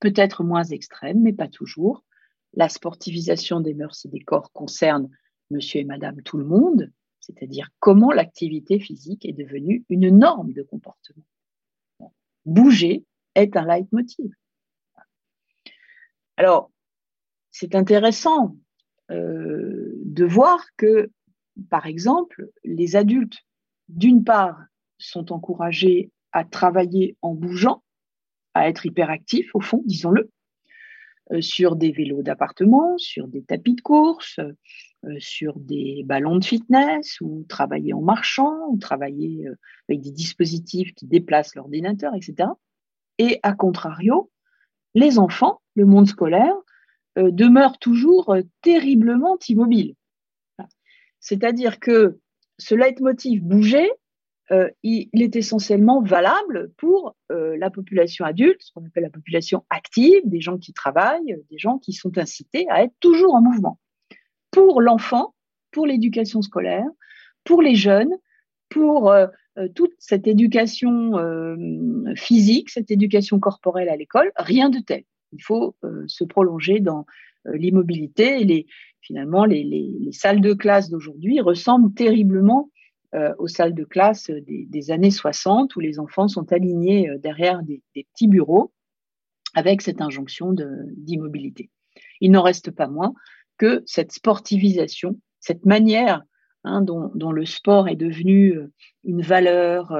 peut-être moins extrême, mais pas toujours. La sportivisation des mœurs et des corps concerne monsieur et madame tout le monde, c'est-à-dire comment l'activité physique est devenue une norme de comportement. Bouger est un leitmotiv. Alors, c'est intéressant euh, de voir que, par exemple, les adultes, d'une part, sont encouragés à travailler en bougeant, à être hyperactifs, au fond, disons-le, euh, sur des vélos d'appartement, sur des tapis de course, sur des ballons de fitness, ou travailler en marchant, ou travailler euh, avec des dispositifs qui déplacent l'ordinateur, etc. Et à contrario, les enfants, le monde scolaire, demeurent toujours terriblement immobiles. C'est-à-dire que ce leitmotiv bouger euh, il, est essentiellement valable pour euh, la population adulte, ce qu'on appelle la population active, des gens qui travaillent, des gens qui sont incités à être toujours en mouvement. Pour l'enfant, pour l'éducation scolaire, pour les jeunes, pour euh, toute cette éducation physique, cette éducation corporelle à l'école, rien de tel. Il faut se prolonger dans l'immobilité. Finalement, les, les, salles de classe d'aujourd'hui ressemblent terriblement euh, aux salles de classe des, années 60 où les enfants sont alignés euh, derrière des, petits bureaux avec cette injonction d'immobilité. Il n'en reste pas moins que cette sportivisation, cette manière hein, dont, le sport est devenu euh, une valeur,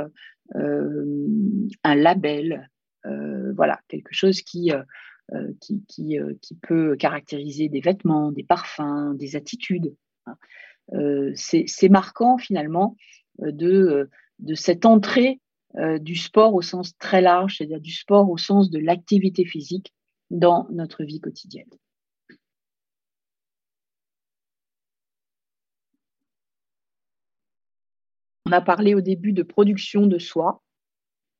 un label, voilà, quelque chose qui, qui, peut caractériser des vêtements, des parfums, des attitudes. Hein. Euh, c'est marquant finalement euh, euh, de, cette entrée du sport au sens très large, c'est-à-dire du sport au sens de l'activité physique dans notre vie quotidienne. On a parlé au début de production de soi.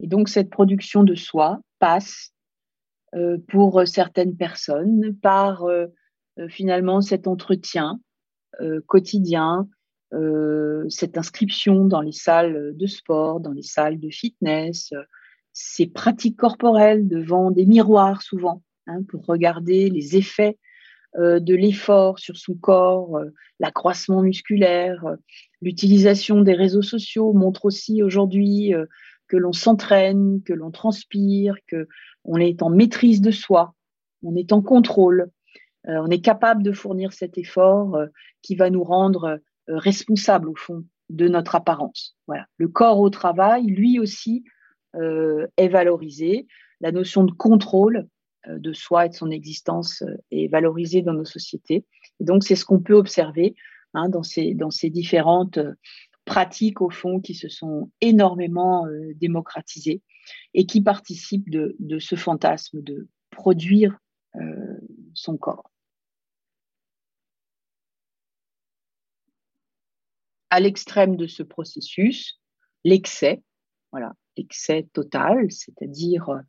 Et donc cette production de soi passe pour certaines personnes par finalement cet entretien euh, quotidien, euh, cette inscription dans les salles de sport, dans les salles de fitness, euh, ces pratiques corporelles devant des miroirs souvent, hein, pour regarder les effets de l'effort sur son corps, l'accroissement musculaire, l'utilisation des réseaux sociaux montre aussi aujourd'hui que l'on s'entraîne, que l'on transpire, que on est en maîtrise de soi, on est en contrôle. Euh, on est capable de fournir cet effort euh, qui va nous rendre euh, responsables au fond de notre apparence. Voilà. Le corps au travail, lui aussi, est valorisé. La notion de contrôle de soi et de son existence est valorisée dans nos sociétés. Donc, c'est ce qu'on peut observer hein, dans, ces, dans ces différentes pratiques, au fond, qui se sont énormément démocratisées et qui participent de, ce fantasme de produire son corps. À l'extrême de ce processus, l'excès, voilà, l'excès total, c'est-à-dire euh,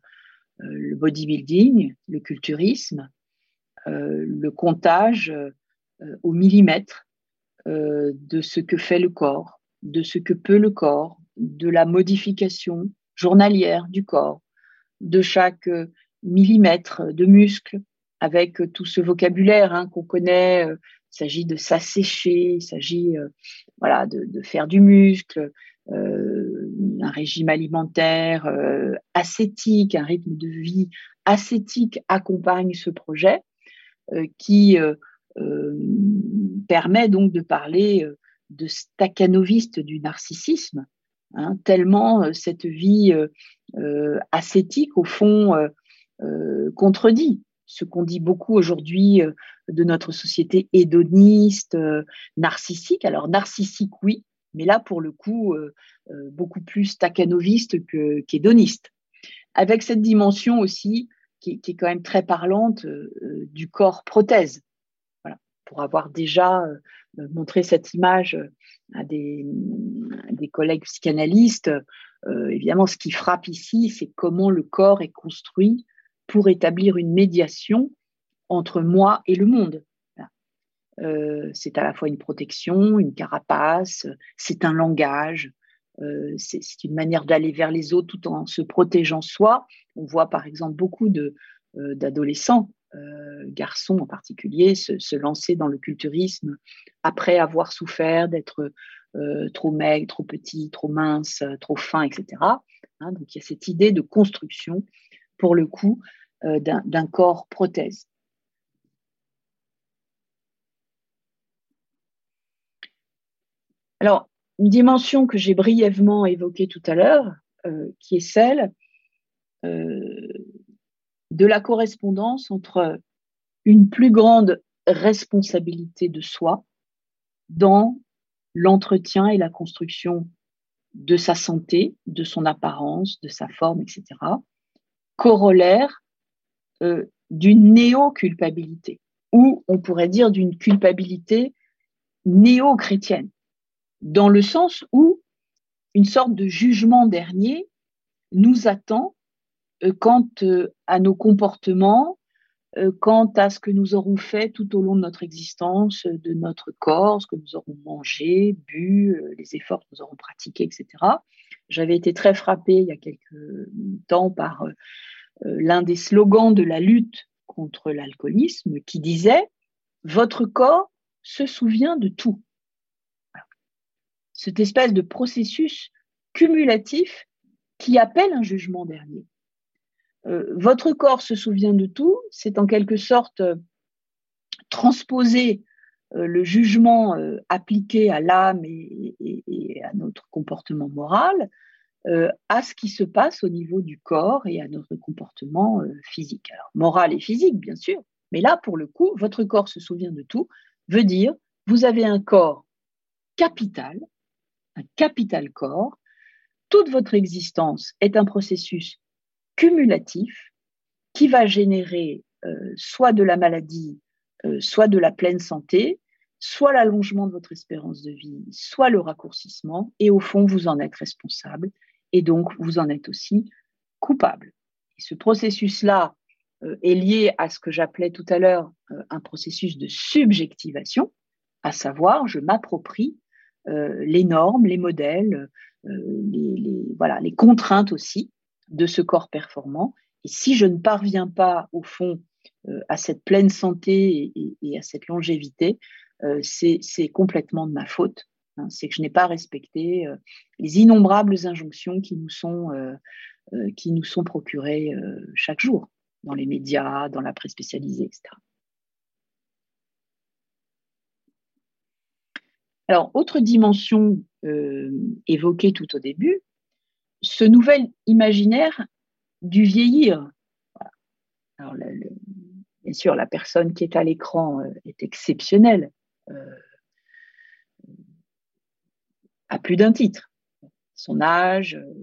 le bodybuilding, le culturisme, euh, le comptage euh, au millimètre de ce que fait le corps, de ce que peut le corps, de la modification journalière du corps, de chaque millimètre de muscle, avec tout ce vocabulaire hein, qu'on connaît. Euh, il s'agit de s'assécher, il s'agit euh, voilà, de, faire du muscle, euh, un régime alimentaire ascétique, un rythme de vie ascétique accompagne ce projet qui permet donc de parler de staccanoviste du narcissisme, hein, tellement cette vie ascétique, au fond, contredit ce qu'on dit beaucoup aujourd'hui euh, de notre société hédoniste, euh, narcissique. Alors narcissique, oui, mais là, pour le coup, euh, beaucoup plus staccanoviste qu'hédoniste. Avec cette dimension aussi, qui, est quand même très parlante, du corps prothèse. Pour avoir déjà montré cette image à des, des collègues psychanalystes, évidemment, ce qui frappe ici, c'est comment le corps est construit pour établir une médiation entre moi et le monde. c'est à la fois une protection, une carapace, c'est un langage, c'est une manière d'aller vers les autres tout en se protégeant soi. On voit par exemple beaucoup d'adolescents, garçons en particulier, se, lancer dans le culturisme après avoir souffert d'être trop maigre, trop petit, trop mince, trop fin, etc. Hein, donc il y a cette idée de construction, pour le coup, euh, d'un corps prothèse. Alors, une dimension que j'ai brièvement évoquée tout à l'heure, euh, qui est celle euh, de la correspondance entre une plus grande responsabilité de soi dans l'entretien et la construction de sa santé, de son apparence, de sa forme, etc., corollaire euh, d'une néo-culpabilité, ou on pourrait dire d'une culpabilité néo-chrétienne, dans le sens où une sorte de jugement dernier nous attend quant euh, à nos comportements, euh, quant à ce que nous aurons fait tout au long de notre existence, euh, de notre corps, ce que nous aurons mangé, bu, euh, les efforts que nous aurons pratiqués, etc. J'avais été très frappée il y a quelques temps par l'un des slogans de la lutte contre l'alcoolisme qui disait Votre corps se souvient de tout. Cette espèce de processus cumulatif qui appelle un jugement dernier. Euh, votre corps se souvient de tout, c'est en quelque sorte euh, transposer euh, le jugement appliqué à l'âme et, à notre comportement moral à ce qui se passe au niveau du corps et à notre comportement physique. Alors, moral et physique, bien sûr, mais là, pour le coup, votre corps se souvient de tout, veut dire, vous avez un corps capital, un capital corps, toute votre existence est un processus cumulatif qui va générer euh, soit de la maladie, euh, soit de la pleine santé, soit l'allongement de votre espérance de vie, soit le raccourcissement, et au fond, vous en êtes responsable, et donc vous en êtes aussi coupable. Ce processus-là euh, est lié à ce que j'appelais tout à l'heure un processus de subjectivation, à savoir, je m'approprie les normes, les modèles, les, voilà, les contraintes aussi, de ce corps performant. Et si je ne parviens pas, au fond, euh, à cette pleine santé et, à cette longévité, euh, c'est complètement de ma faute. Hein. c'est que je n'ai pas respecté euh, les innombrables injonctions qui nous sont, qui nous sont procurées chaque jour dans les médias, dans la presse spécialisée, etc. Alors, autre dimension évoquée tout au début, ce nouvel imaginaire du vieillir. Alors, bien sûr, la personne qui est à l'écran euh, est exceptionnelle, euh, à plus d'un titre. Son âge, euh,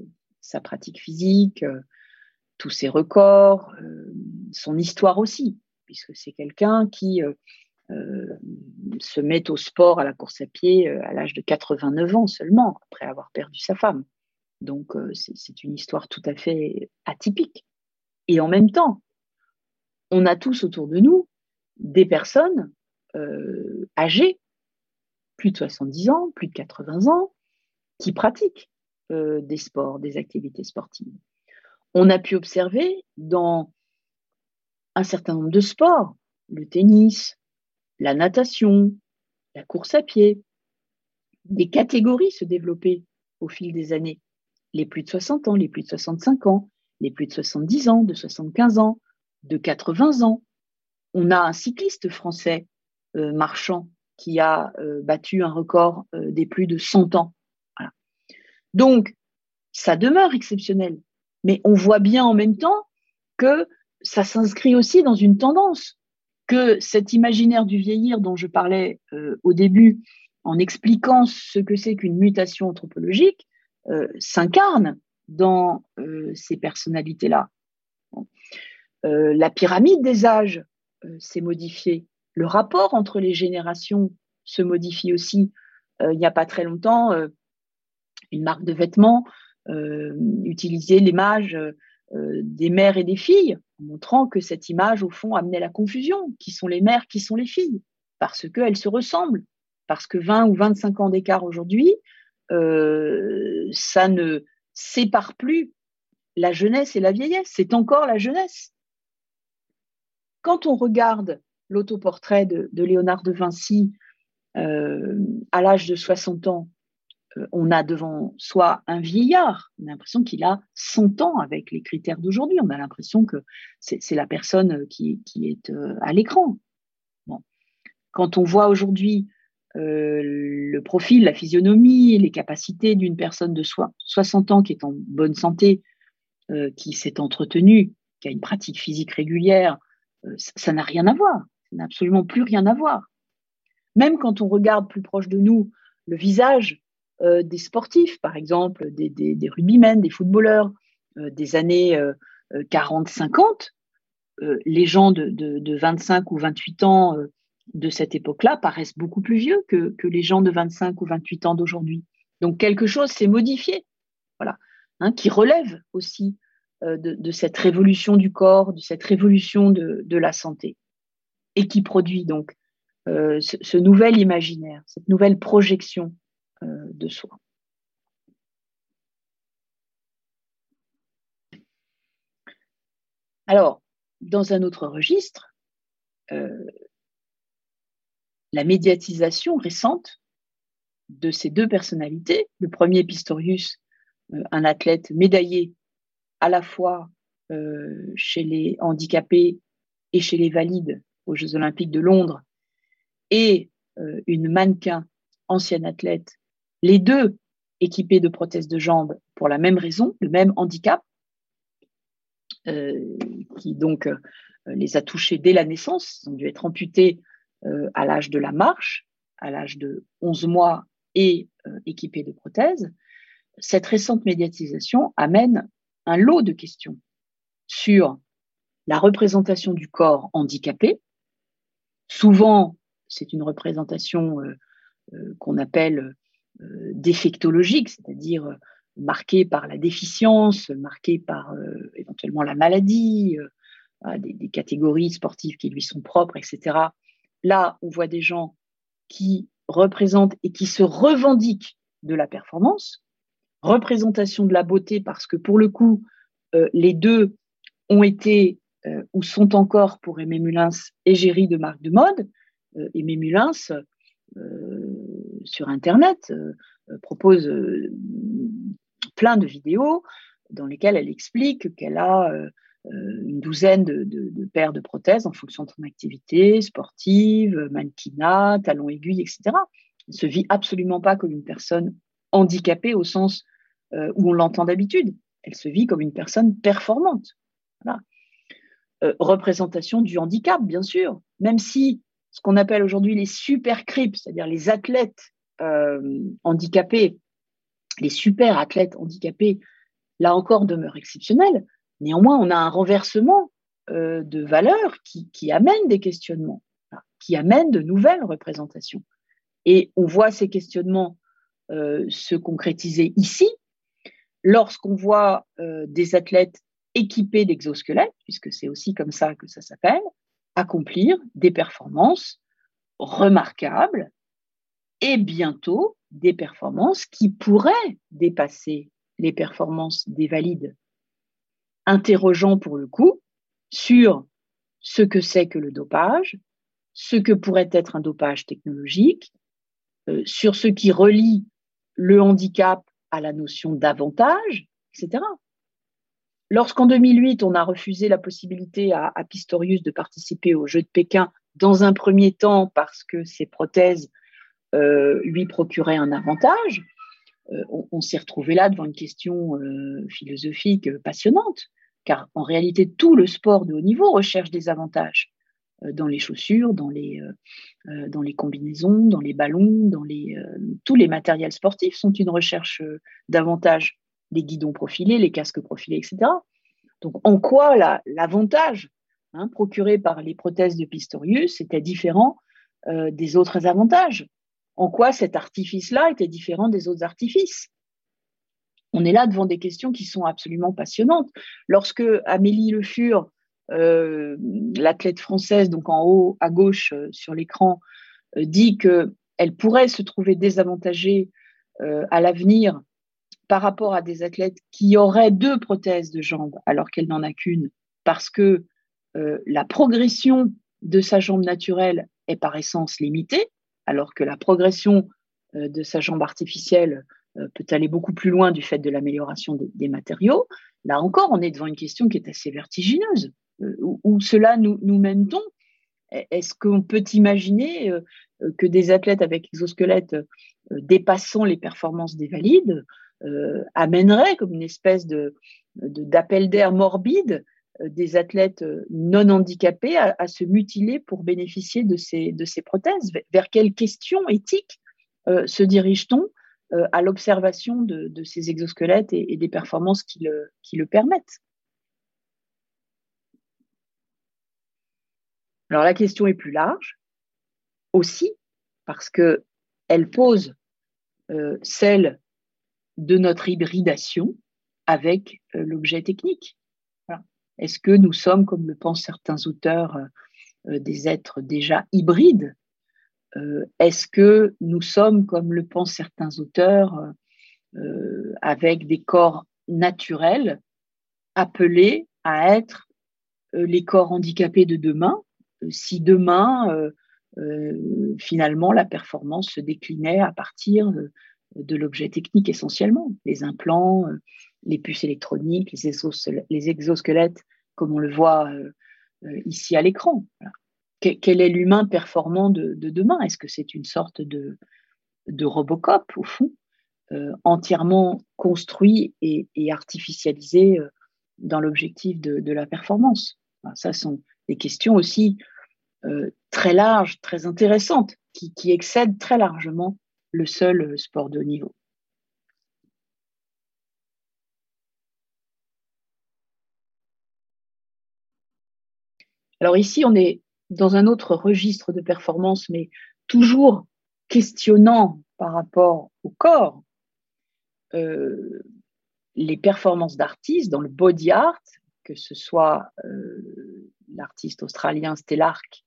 sa pratique physique, tous ses records, son histoire aussi, puisque c'est quelqu'un qui se met au sport, à la course à pied à l'âge de 89 ans seulement, après avoir perdu sa femme. Donc, euh, c'est une histoire tout à fait atypique. Et en même temps, on a tous autour de nous des personnes euh, âgées, plus de 70 ans, plus de 80 ans, qui pratiquent euh, des sports, des activités sportives. On a pu observer dans un certain nombre de sports, le tennis, la natation, la course à pied, des catégories se développer au fil des années les plus de 60 ans, les plus de 65 ans, les plus de 70 ans, de 75 ans, de 80 ans. On a un cycliste français euh, marchand qui a euh, battu un record euh, des plus de 100 ans. Donc, ça demeure exceptionnel, mais on voit bien en même temps que ça s'inscrit aussi dans une tendance, que cet imaginaire du vieillir dont je parlais au début en expliquant ce que c'est qu'une mutation anthropologique, euh, s'incarne dans euh, ces personnalités-là. Euh, la pyramide des âges s'est modifiée. Le rapport entre les générations se modifie aussi. il n'y a pas très longtemps, une marque de vêtements utilisait l'image des mères et des filles, montrant que cette image, au fond, amenait la confusion. Qui sont les mères, qui sont les filles? Parce qu'elles se ressemblent, parce que 20 ou 25 ans d'écart aujourd'hui, euh, ça ne sépare plus la jeunesse et la vieillesse, c'est encore la jeunesse. Quand on regarde l'autoportrait de, Léonard de Vinci euh, à l'âge de 60 ans, euh, on a devant soi un vieillard. On a l'impression qu'il a 100 ans avec les critères d'aujourd'hui. On a l'impression que c'est la personne qui, est à l'écran. Quand on voit aujourd'hui euh, le profil, la physionomie, les capacités d'une personne de 60 ans qui est en bonne santé, euh, qui s'est entretenue, qui a une pratique physique régulière, euh, ça n'a rien à voir. Ça n'a absolument plus rien à voir. Même quand on regarde plus proche de nous le visage des sportifs, par exemple, des, rugbymen, des footballeurs des années 40-50, les gens de, de, 25 ou 28 ans de cette époque-là paraissent beaucoup plus vieux que, les gens de 25 ou 28 ans d'aujourd'hui. Donc quelque chose s'est modifié, voilà, hein, qui relève aussi euh, de, cette révolution du corps, de cette révolution de, la santé, et qui produit donc euh, ce, nouvel imaginaire, cette nouvelle projection euh, de soi. Alors, dans un autre registre, la médiatisation récente de ces deux personnalités. Le premier, Pistorius, euh, un athlète médaillé à la fois euh, chez les handicapés et chez les valides aux Jeux olympiques de Londres, et euh, une mannequin, ancienne athlète, les deux équipés de prothèses de jambes pour la même raison, le même handicap, qui donc les a touchés dès la naissance, ils ont dû être amputés à l'âge de la marche, à l'âge de 11 mois et euh, équipé de prothèses, cette récente médiatisation amène un lot de questions sur la représentation du corps handicapé. Souvent, c'est une représentation euh, qu'on appelle défectologique, c'est-à-dire marquée par la déficience, marquée par éventuellement la maladie, des, catégories sportives qui lui sont propres, etc. Là, on voit des gens qui représentent et qui se revendiquent de la performance, représentation de la beauté, parce que pour le coup, euh, les deux ont été euh, ou sont encore pour Aimé Mulins égérie de marque de mode. Euh, Aimé Mulins, sur Internet, propose plein de vidéos dans lesquelles elle explique qu'elle a une douzaine de, paires de prothèses en fonction de son activité sportive, mannequinat, talons aiguilles, etc. Elle ne se vit absolument pas comme une personne handicapée au sens euh, où on l'entend d'habitude. Elle se vit comme une personne performante. Euh, représentation du handicap, bien sûr, même si ce qu'on appelle aujourd'hui les super crips, c'est-à-dire les athlètes handicapés, les super athlètes handicapés, là encore demeurent exceptionnels. Néanmoins, on a un renversement euh, de valeurs qui, amène des questionnements, qui amène de nouvelles représentations. Et on voit ces questionnements euh, se concrétiser ici lorsqu'on voit euh, des athlètes équipés d'exosquelettes, puisque c'est aussi comme ça que ça s'appelle, accomplir des performances remarquables et bientôt des performances qui pourraient dépasser les performances des valides interrogeant pour le coup sur ce que c'est que le dopage, ce que pourrait être un dopage technologique, euh, sur ce qui relie le handicap à la notion d'avantage, etc. Lorsqu'en 2008, on a refusé la possibilité à, Pistorius de participer aux Jeux de Pékin, dans un premier temps parce que ses prothèses euh, lui procuraient un avantage, euh, on, s'est retrouvé là devant une question philosophique passionnante car en réalité, tout le sport de haut niveau recherche des avantages euh, dans les chaussures, dans les, euh, euh, dans les combinaisons, dans les ballons, dans les, tous les matériels sportifs sont une recherche d'avantages, les guidons profilés, les casques profilés, etc. Donc, en quoi l'avantage hein, procuré par les prothèses de Pistorius était différent des autres avantages? En quoi cet artifice-là était différent des autres artifices? On est là devant des questions qui sont absolument passionnantes. Lorsque Amélie Le Fur, euh, l'athlète française, donc en haut à gauche euh, sur l'écran, dit qu'elle pourrait se trouver désavantagée à l'avenir par rapport à des athlètes qui auraient deux prothèses de jambes alors qu'elle n'en a qu'une, parce que la progression de sa jambe naturelle est par essence limitée, alors que la progression de sa jambe artificielle peut aller beaucoup plus loin du fait de l'amélioration des, matériaux. Là encore, on est devant une question qui est assez vertigineuse. où, cela nous, nous mène-t-on? Est-ce qu'on peut imaginer que des athlètes avec exosquelette dépassant les performances des valides amèneraient comme une espèce de, d'appel d'air morbide des athlètes non handicapés à, se mutiler pour bénéficier de ces, de ces prothèses? Vers quelles questions éthiques se dirige-t-on? À l'observation de, ces exosquelettes et, des performances qui le, permettent Alors la question est plus large aussi parce qu'elle pose celle de notre hybridation avec l'objet technique. Est-ce que nous sommes, comme le pensent certains auteurs, euh, euh, des êtres déjà hybrides euh, Est-ce que nous sommes, comme le pensent certains auteurs, avec des corps naturels appelés à être les corps handicapés de demain? Si demain, finalement, la performance se déclinait à partir de l'objet technique essentiellement, les implants, les puces électroniques, les, exosquelettes, comme on le voit euh, euh, ici à l'écran. Quel est l'humain performant de, demain? Est-ce que c'est une sorte de, Robocop, au fond, euh, entièrement construit et, artificialisé dans l'objectif de, la performance? Ça sont des questions aussi très larges, très intéressantes, qui, qui excèdent très largement le seul sport de haut niveau. Alors ici, on est dans un autre registre de performance, mais toujours questionnant par rapport au corps. Euh, les performances d'artistes dans le body art, que ce soit euh, l'artiste australien Stellark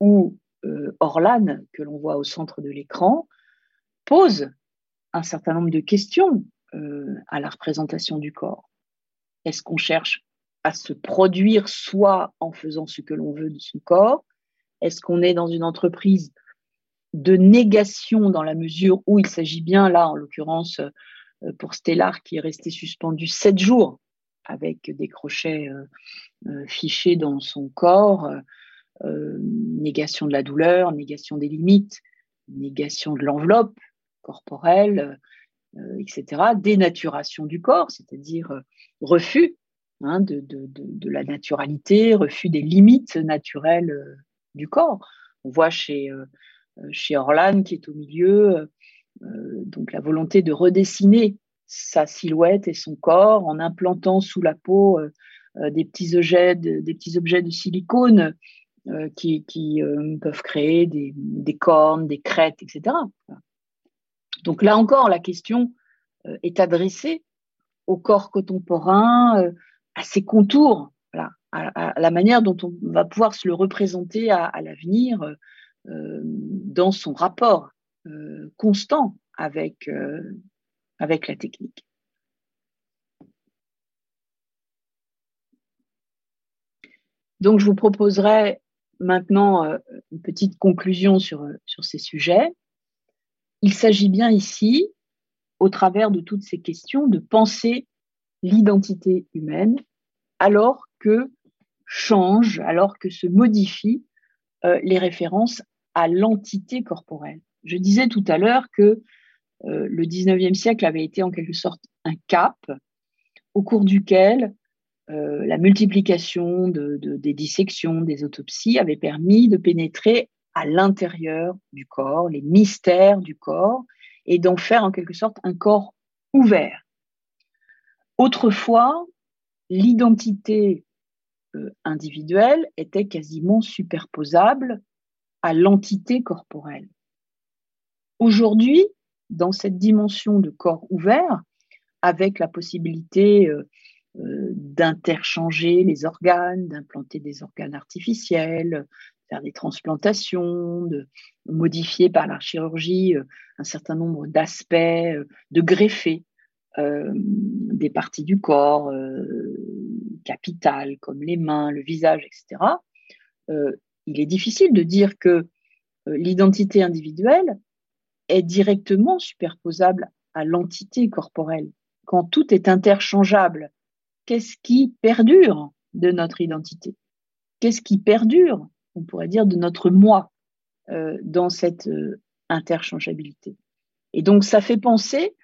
ou euh, Orlan, que l'on voit au centre de l'écran, posent un certain nombre de questions à la représentation du corps. Est-ce qu'on cherche à se produire soit en faisant ce que l'on veut de son corps Est-ce qu'on est dans une entreprise de négation dans la mesure où il s'agit bien, là, en l'occurrence, euh, pour Stellar, qui est resté suspendu sept jours avec des crochets euh, euh, fichés dans son corps, négation de la douleur, négation des limites, négation de l'enveloppe corporelle, etc., dénaturation du corps, c'est-à-dire refus Hein, de, la naturalité, refus des limites naturelles euh, du corps. On voit chez, euh, euh, chez Orlan, qui est au milieu, donc la volonté de redessiner sa silhouette et son corps en implantant sous la peau des, petits objets de, des petits objets de silicone qui, peuvent créer des, cornes, des crêtes, etc. Donc là encore, la question est adressée au corps contemporain, à ses contours, à, la manière dont on va pouvoir se le représenter à, l'avenir euh, dans son rapport euh, constant avec, euh, avec la technique. Donc, je vous proposerai maintenant une petite conclusion sur, sur ces sujets. Il s'agit bien ici, au travers de toutes ces questions, de penser l'identité humaine alors que changent, alors que se modifient euh, les références à l'entité corporelle. Je disais tout à l'heure que euh, le 19e siècle avait été en quelque sorte un cap au cours duquel euh, la multiplication des dissections, des autopsies avait permis de pénétrer à l'intérieur du corps, les mystères du corps, et d'en faire en quelque sorte un corps ouvert. Autrefois, l'identité euh, individuelle était quasiment superposable à l'entité corporelle. Aujourd'hui, dans cette dimension de corps ouvert, avec la possibilité euh, euh, d'interchanger les organes, d'implanter des organes artificiels, faire des transplantations, de modifier par la chirurgie un certain nombre d'aspects, de greffer des parties du corps capitales comme les mains, le visage, etc. il est difficile de dire que l'identité individuelle est directement superposable à l'entité corporelle. Quand tout est interchangeable, qu'est-ce qui perdure de notre identité? Qu'est-ce qui perdure, on pourrait dire, de notre moi euh, dans cette euh, interchangeabilité? Et donc, ça fait penser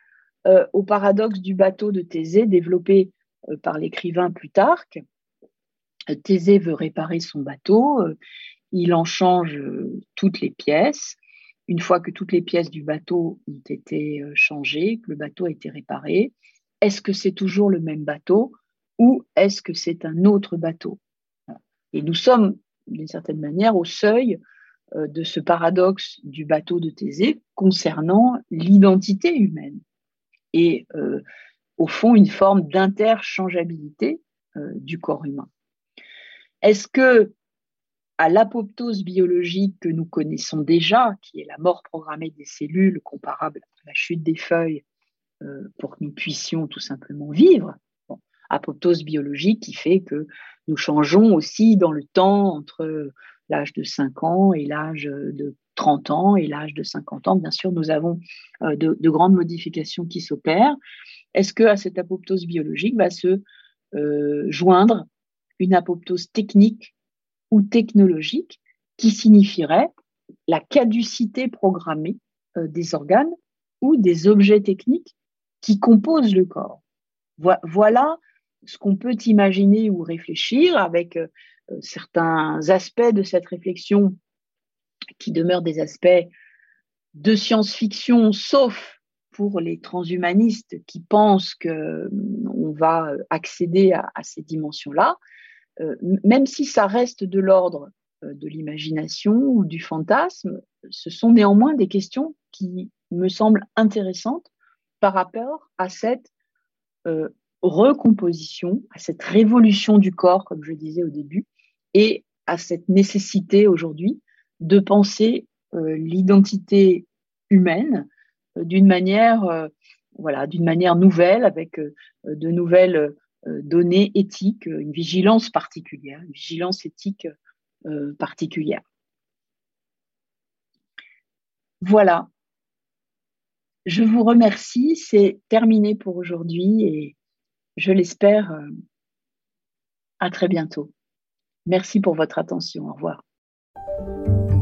euh, au paradoxe du bateau de Thésée développé par l'écrivain Plutarque. Thésée veut réparer son bateau, il en change toutes les pièces, une fois que toutes les pièces du bateau ont été euh, changées, que le bateau a été réparé, est-ce que c'est toujours le même bateau ou est-ce que c'est un autre bateau? Et nous sommes, d'une certaine manière, au seuil euh, de ce paradoxe du bateau de Thésée concernant l'identité humaine et euh, au fond une forme d'interchangeabilité du corps humain. Est-ce que à l'apoptose biologique que nous connaissons déjà, qui est la mort programmée des cellules comparable à la chute des feuilles euh, pour que nous puissions tout simplement vivre. apoptose biologique qui fait que nous changeons aussi dans le temps entre l'âge de 5 ans et l'âge de 30 ans et l'âge de 50 ans. Bien sûr, nous avons euh, de, grandes modifications qui s'opèrent. Est-ce que à cette apoptose biologique va se euh, joindre une apoptose technique ou technologique qui signifierait la caducité programmée euh, des organes ou des objets techniques qui composent le corps? Voilà ce qu'on peut imaginer ou réfléchir avec certains aspects de cette réflexion qui demeurent des aspects de science-fiction, sauf pour les transhumanistes qui pensent qu'on va accéder à ces dimensions-là. Euh, même si ça reste de l'ordre euh, de l'imagination ou du fantasme, ce sont néanmoins des questions qui me semblent intéressantes par rapport à cette euh, recomposition, à cette révolution du corps, comme je disais au début, et à cette nécessité aujourd'hui de penser l'identité humaine d'une manière, voilà, d'une manière nouvelle, avec de nouvelles euh, données éthiques, une vigilance particulière, une vigilance éthique euh, particulière. Voilà. Je vous remercie. C'est terminé pour aujourd'hui et je l'espère euh, à très bientôt. Merci pour votre attention. Au revoir.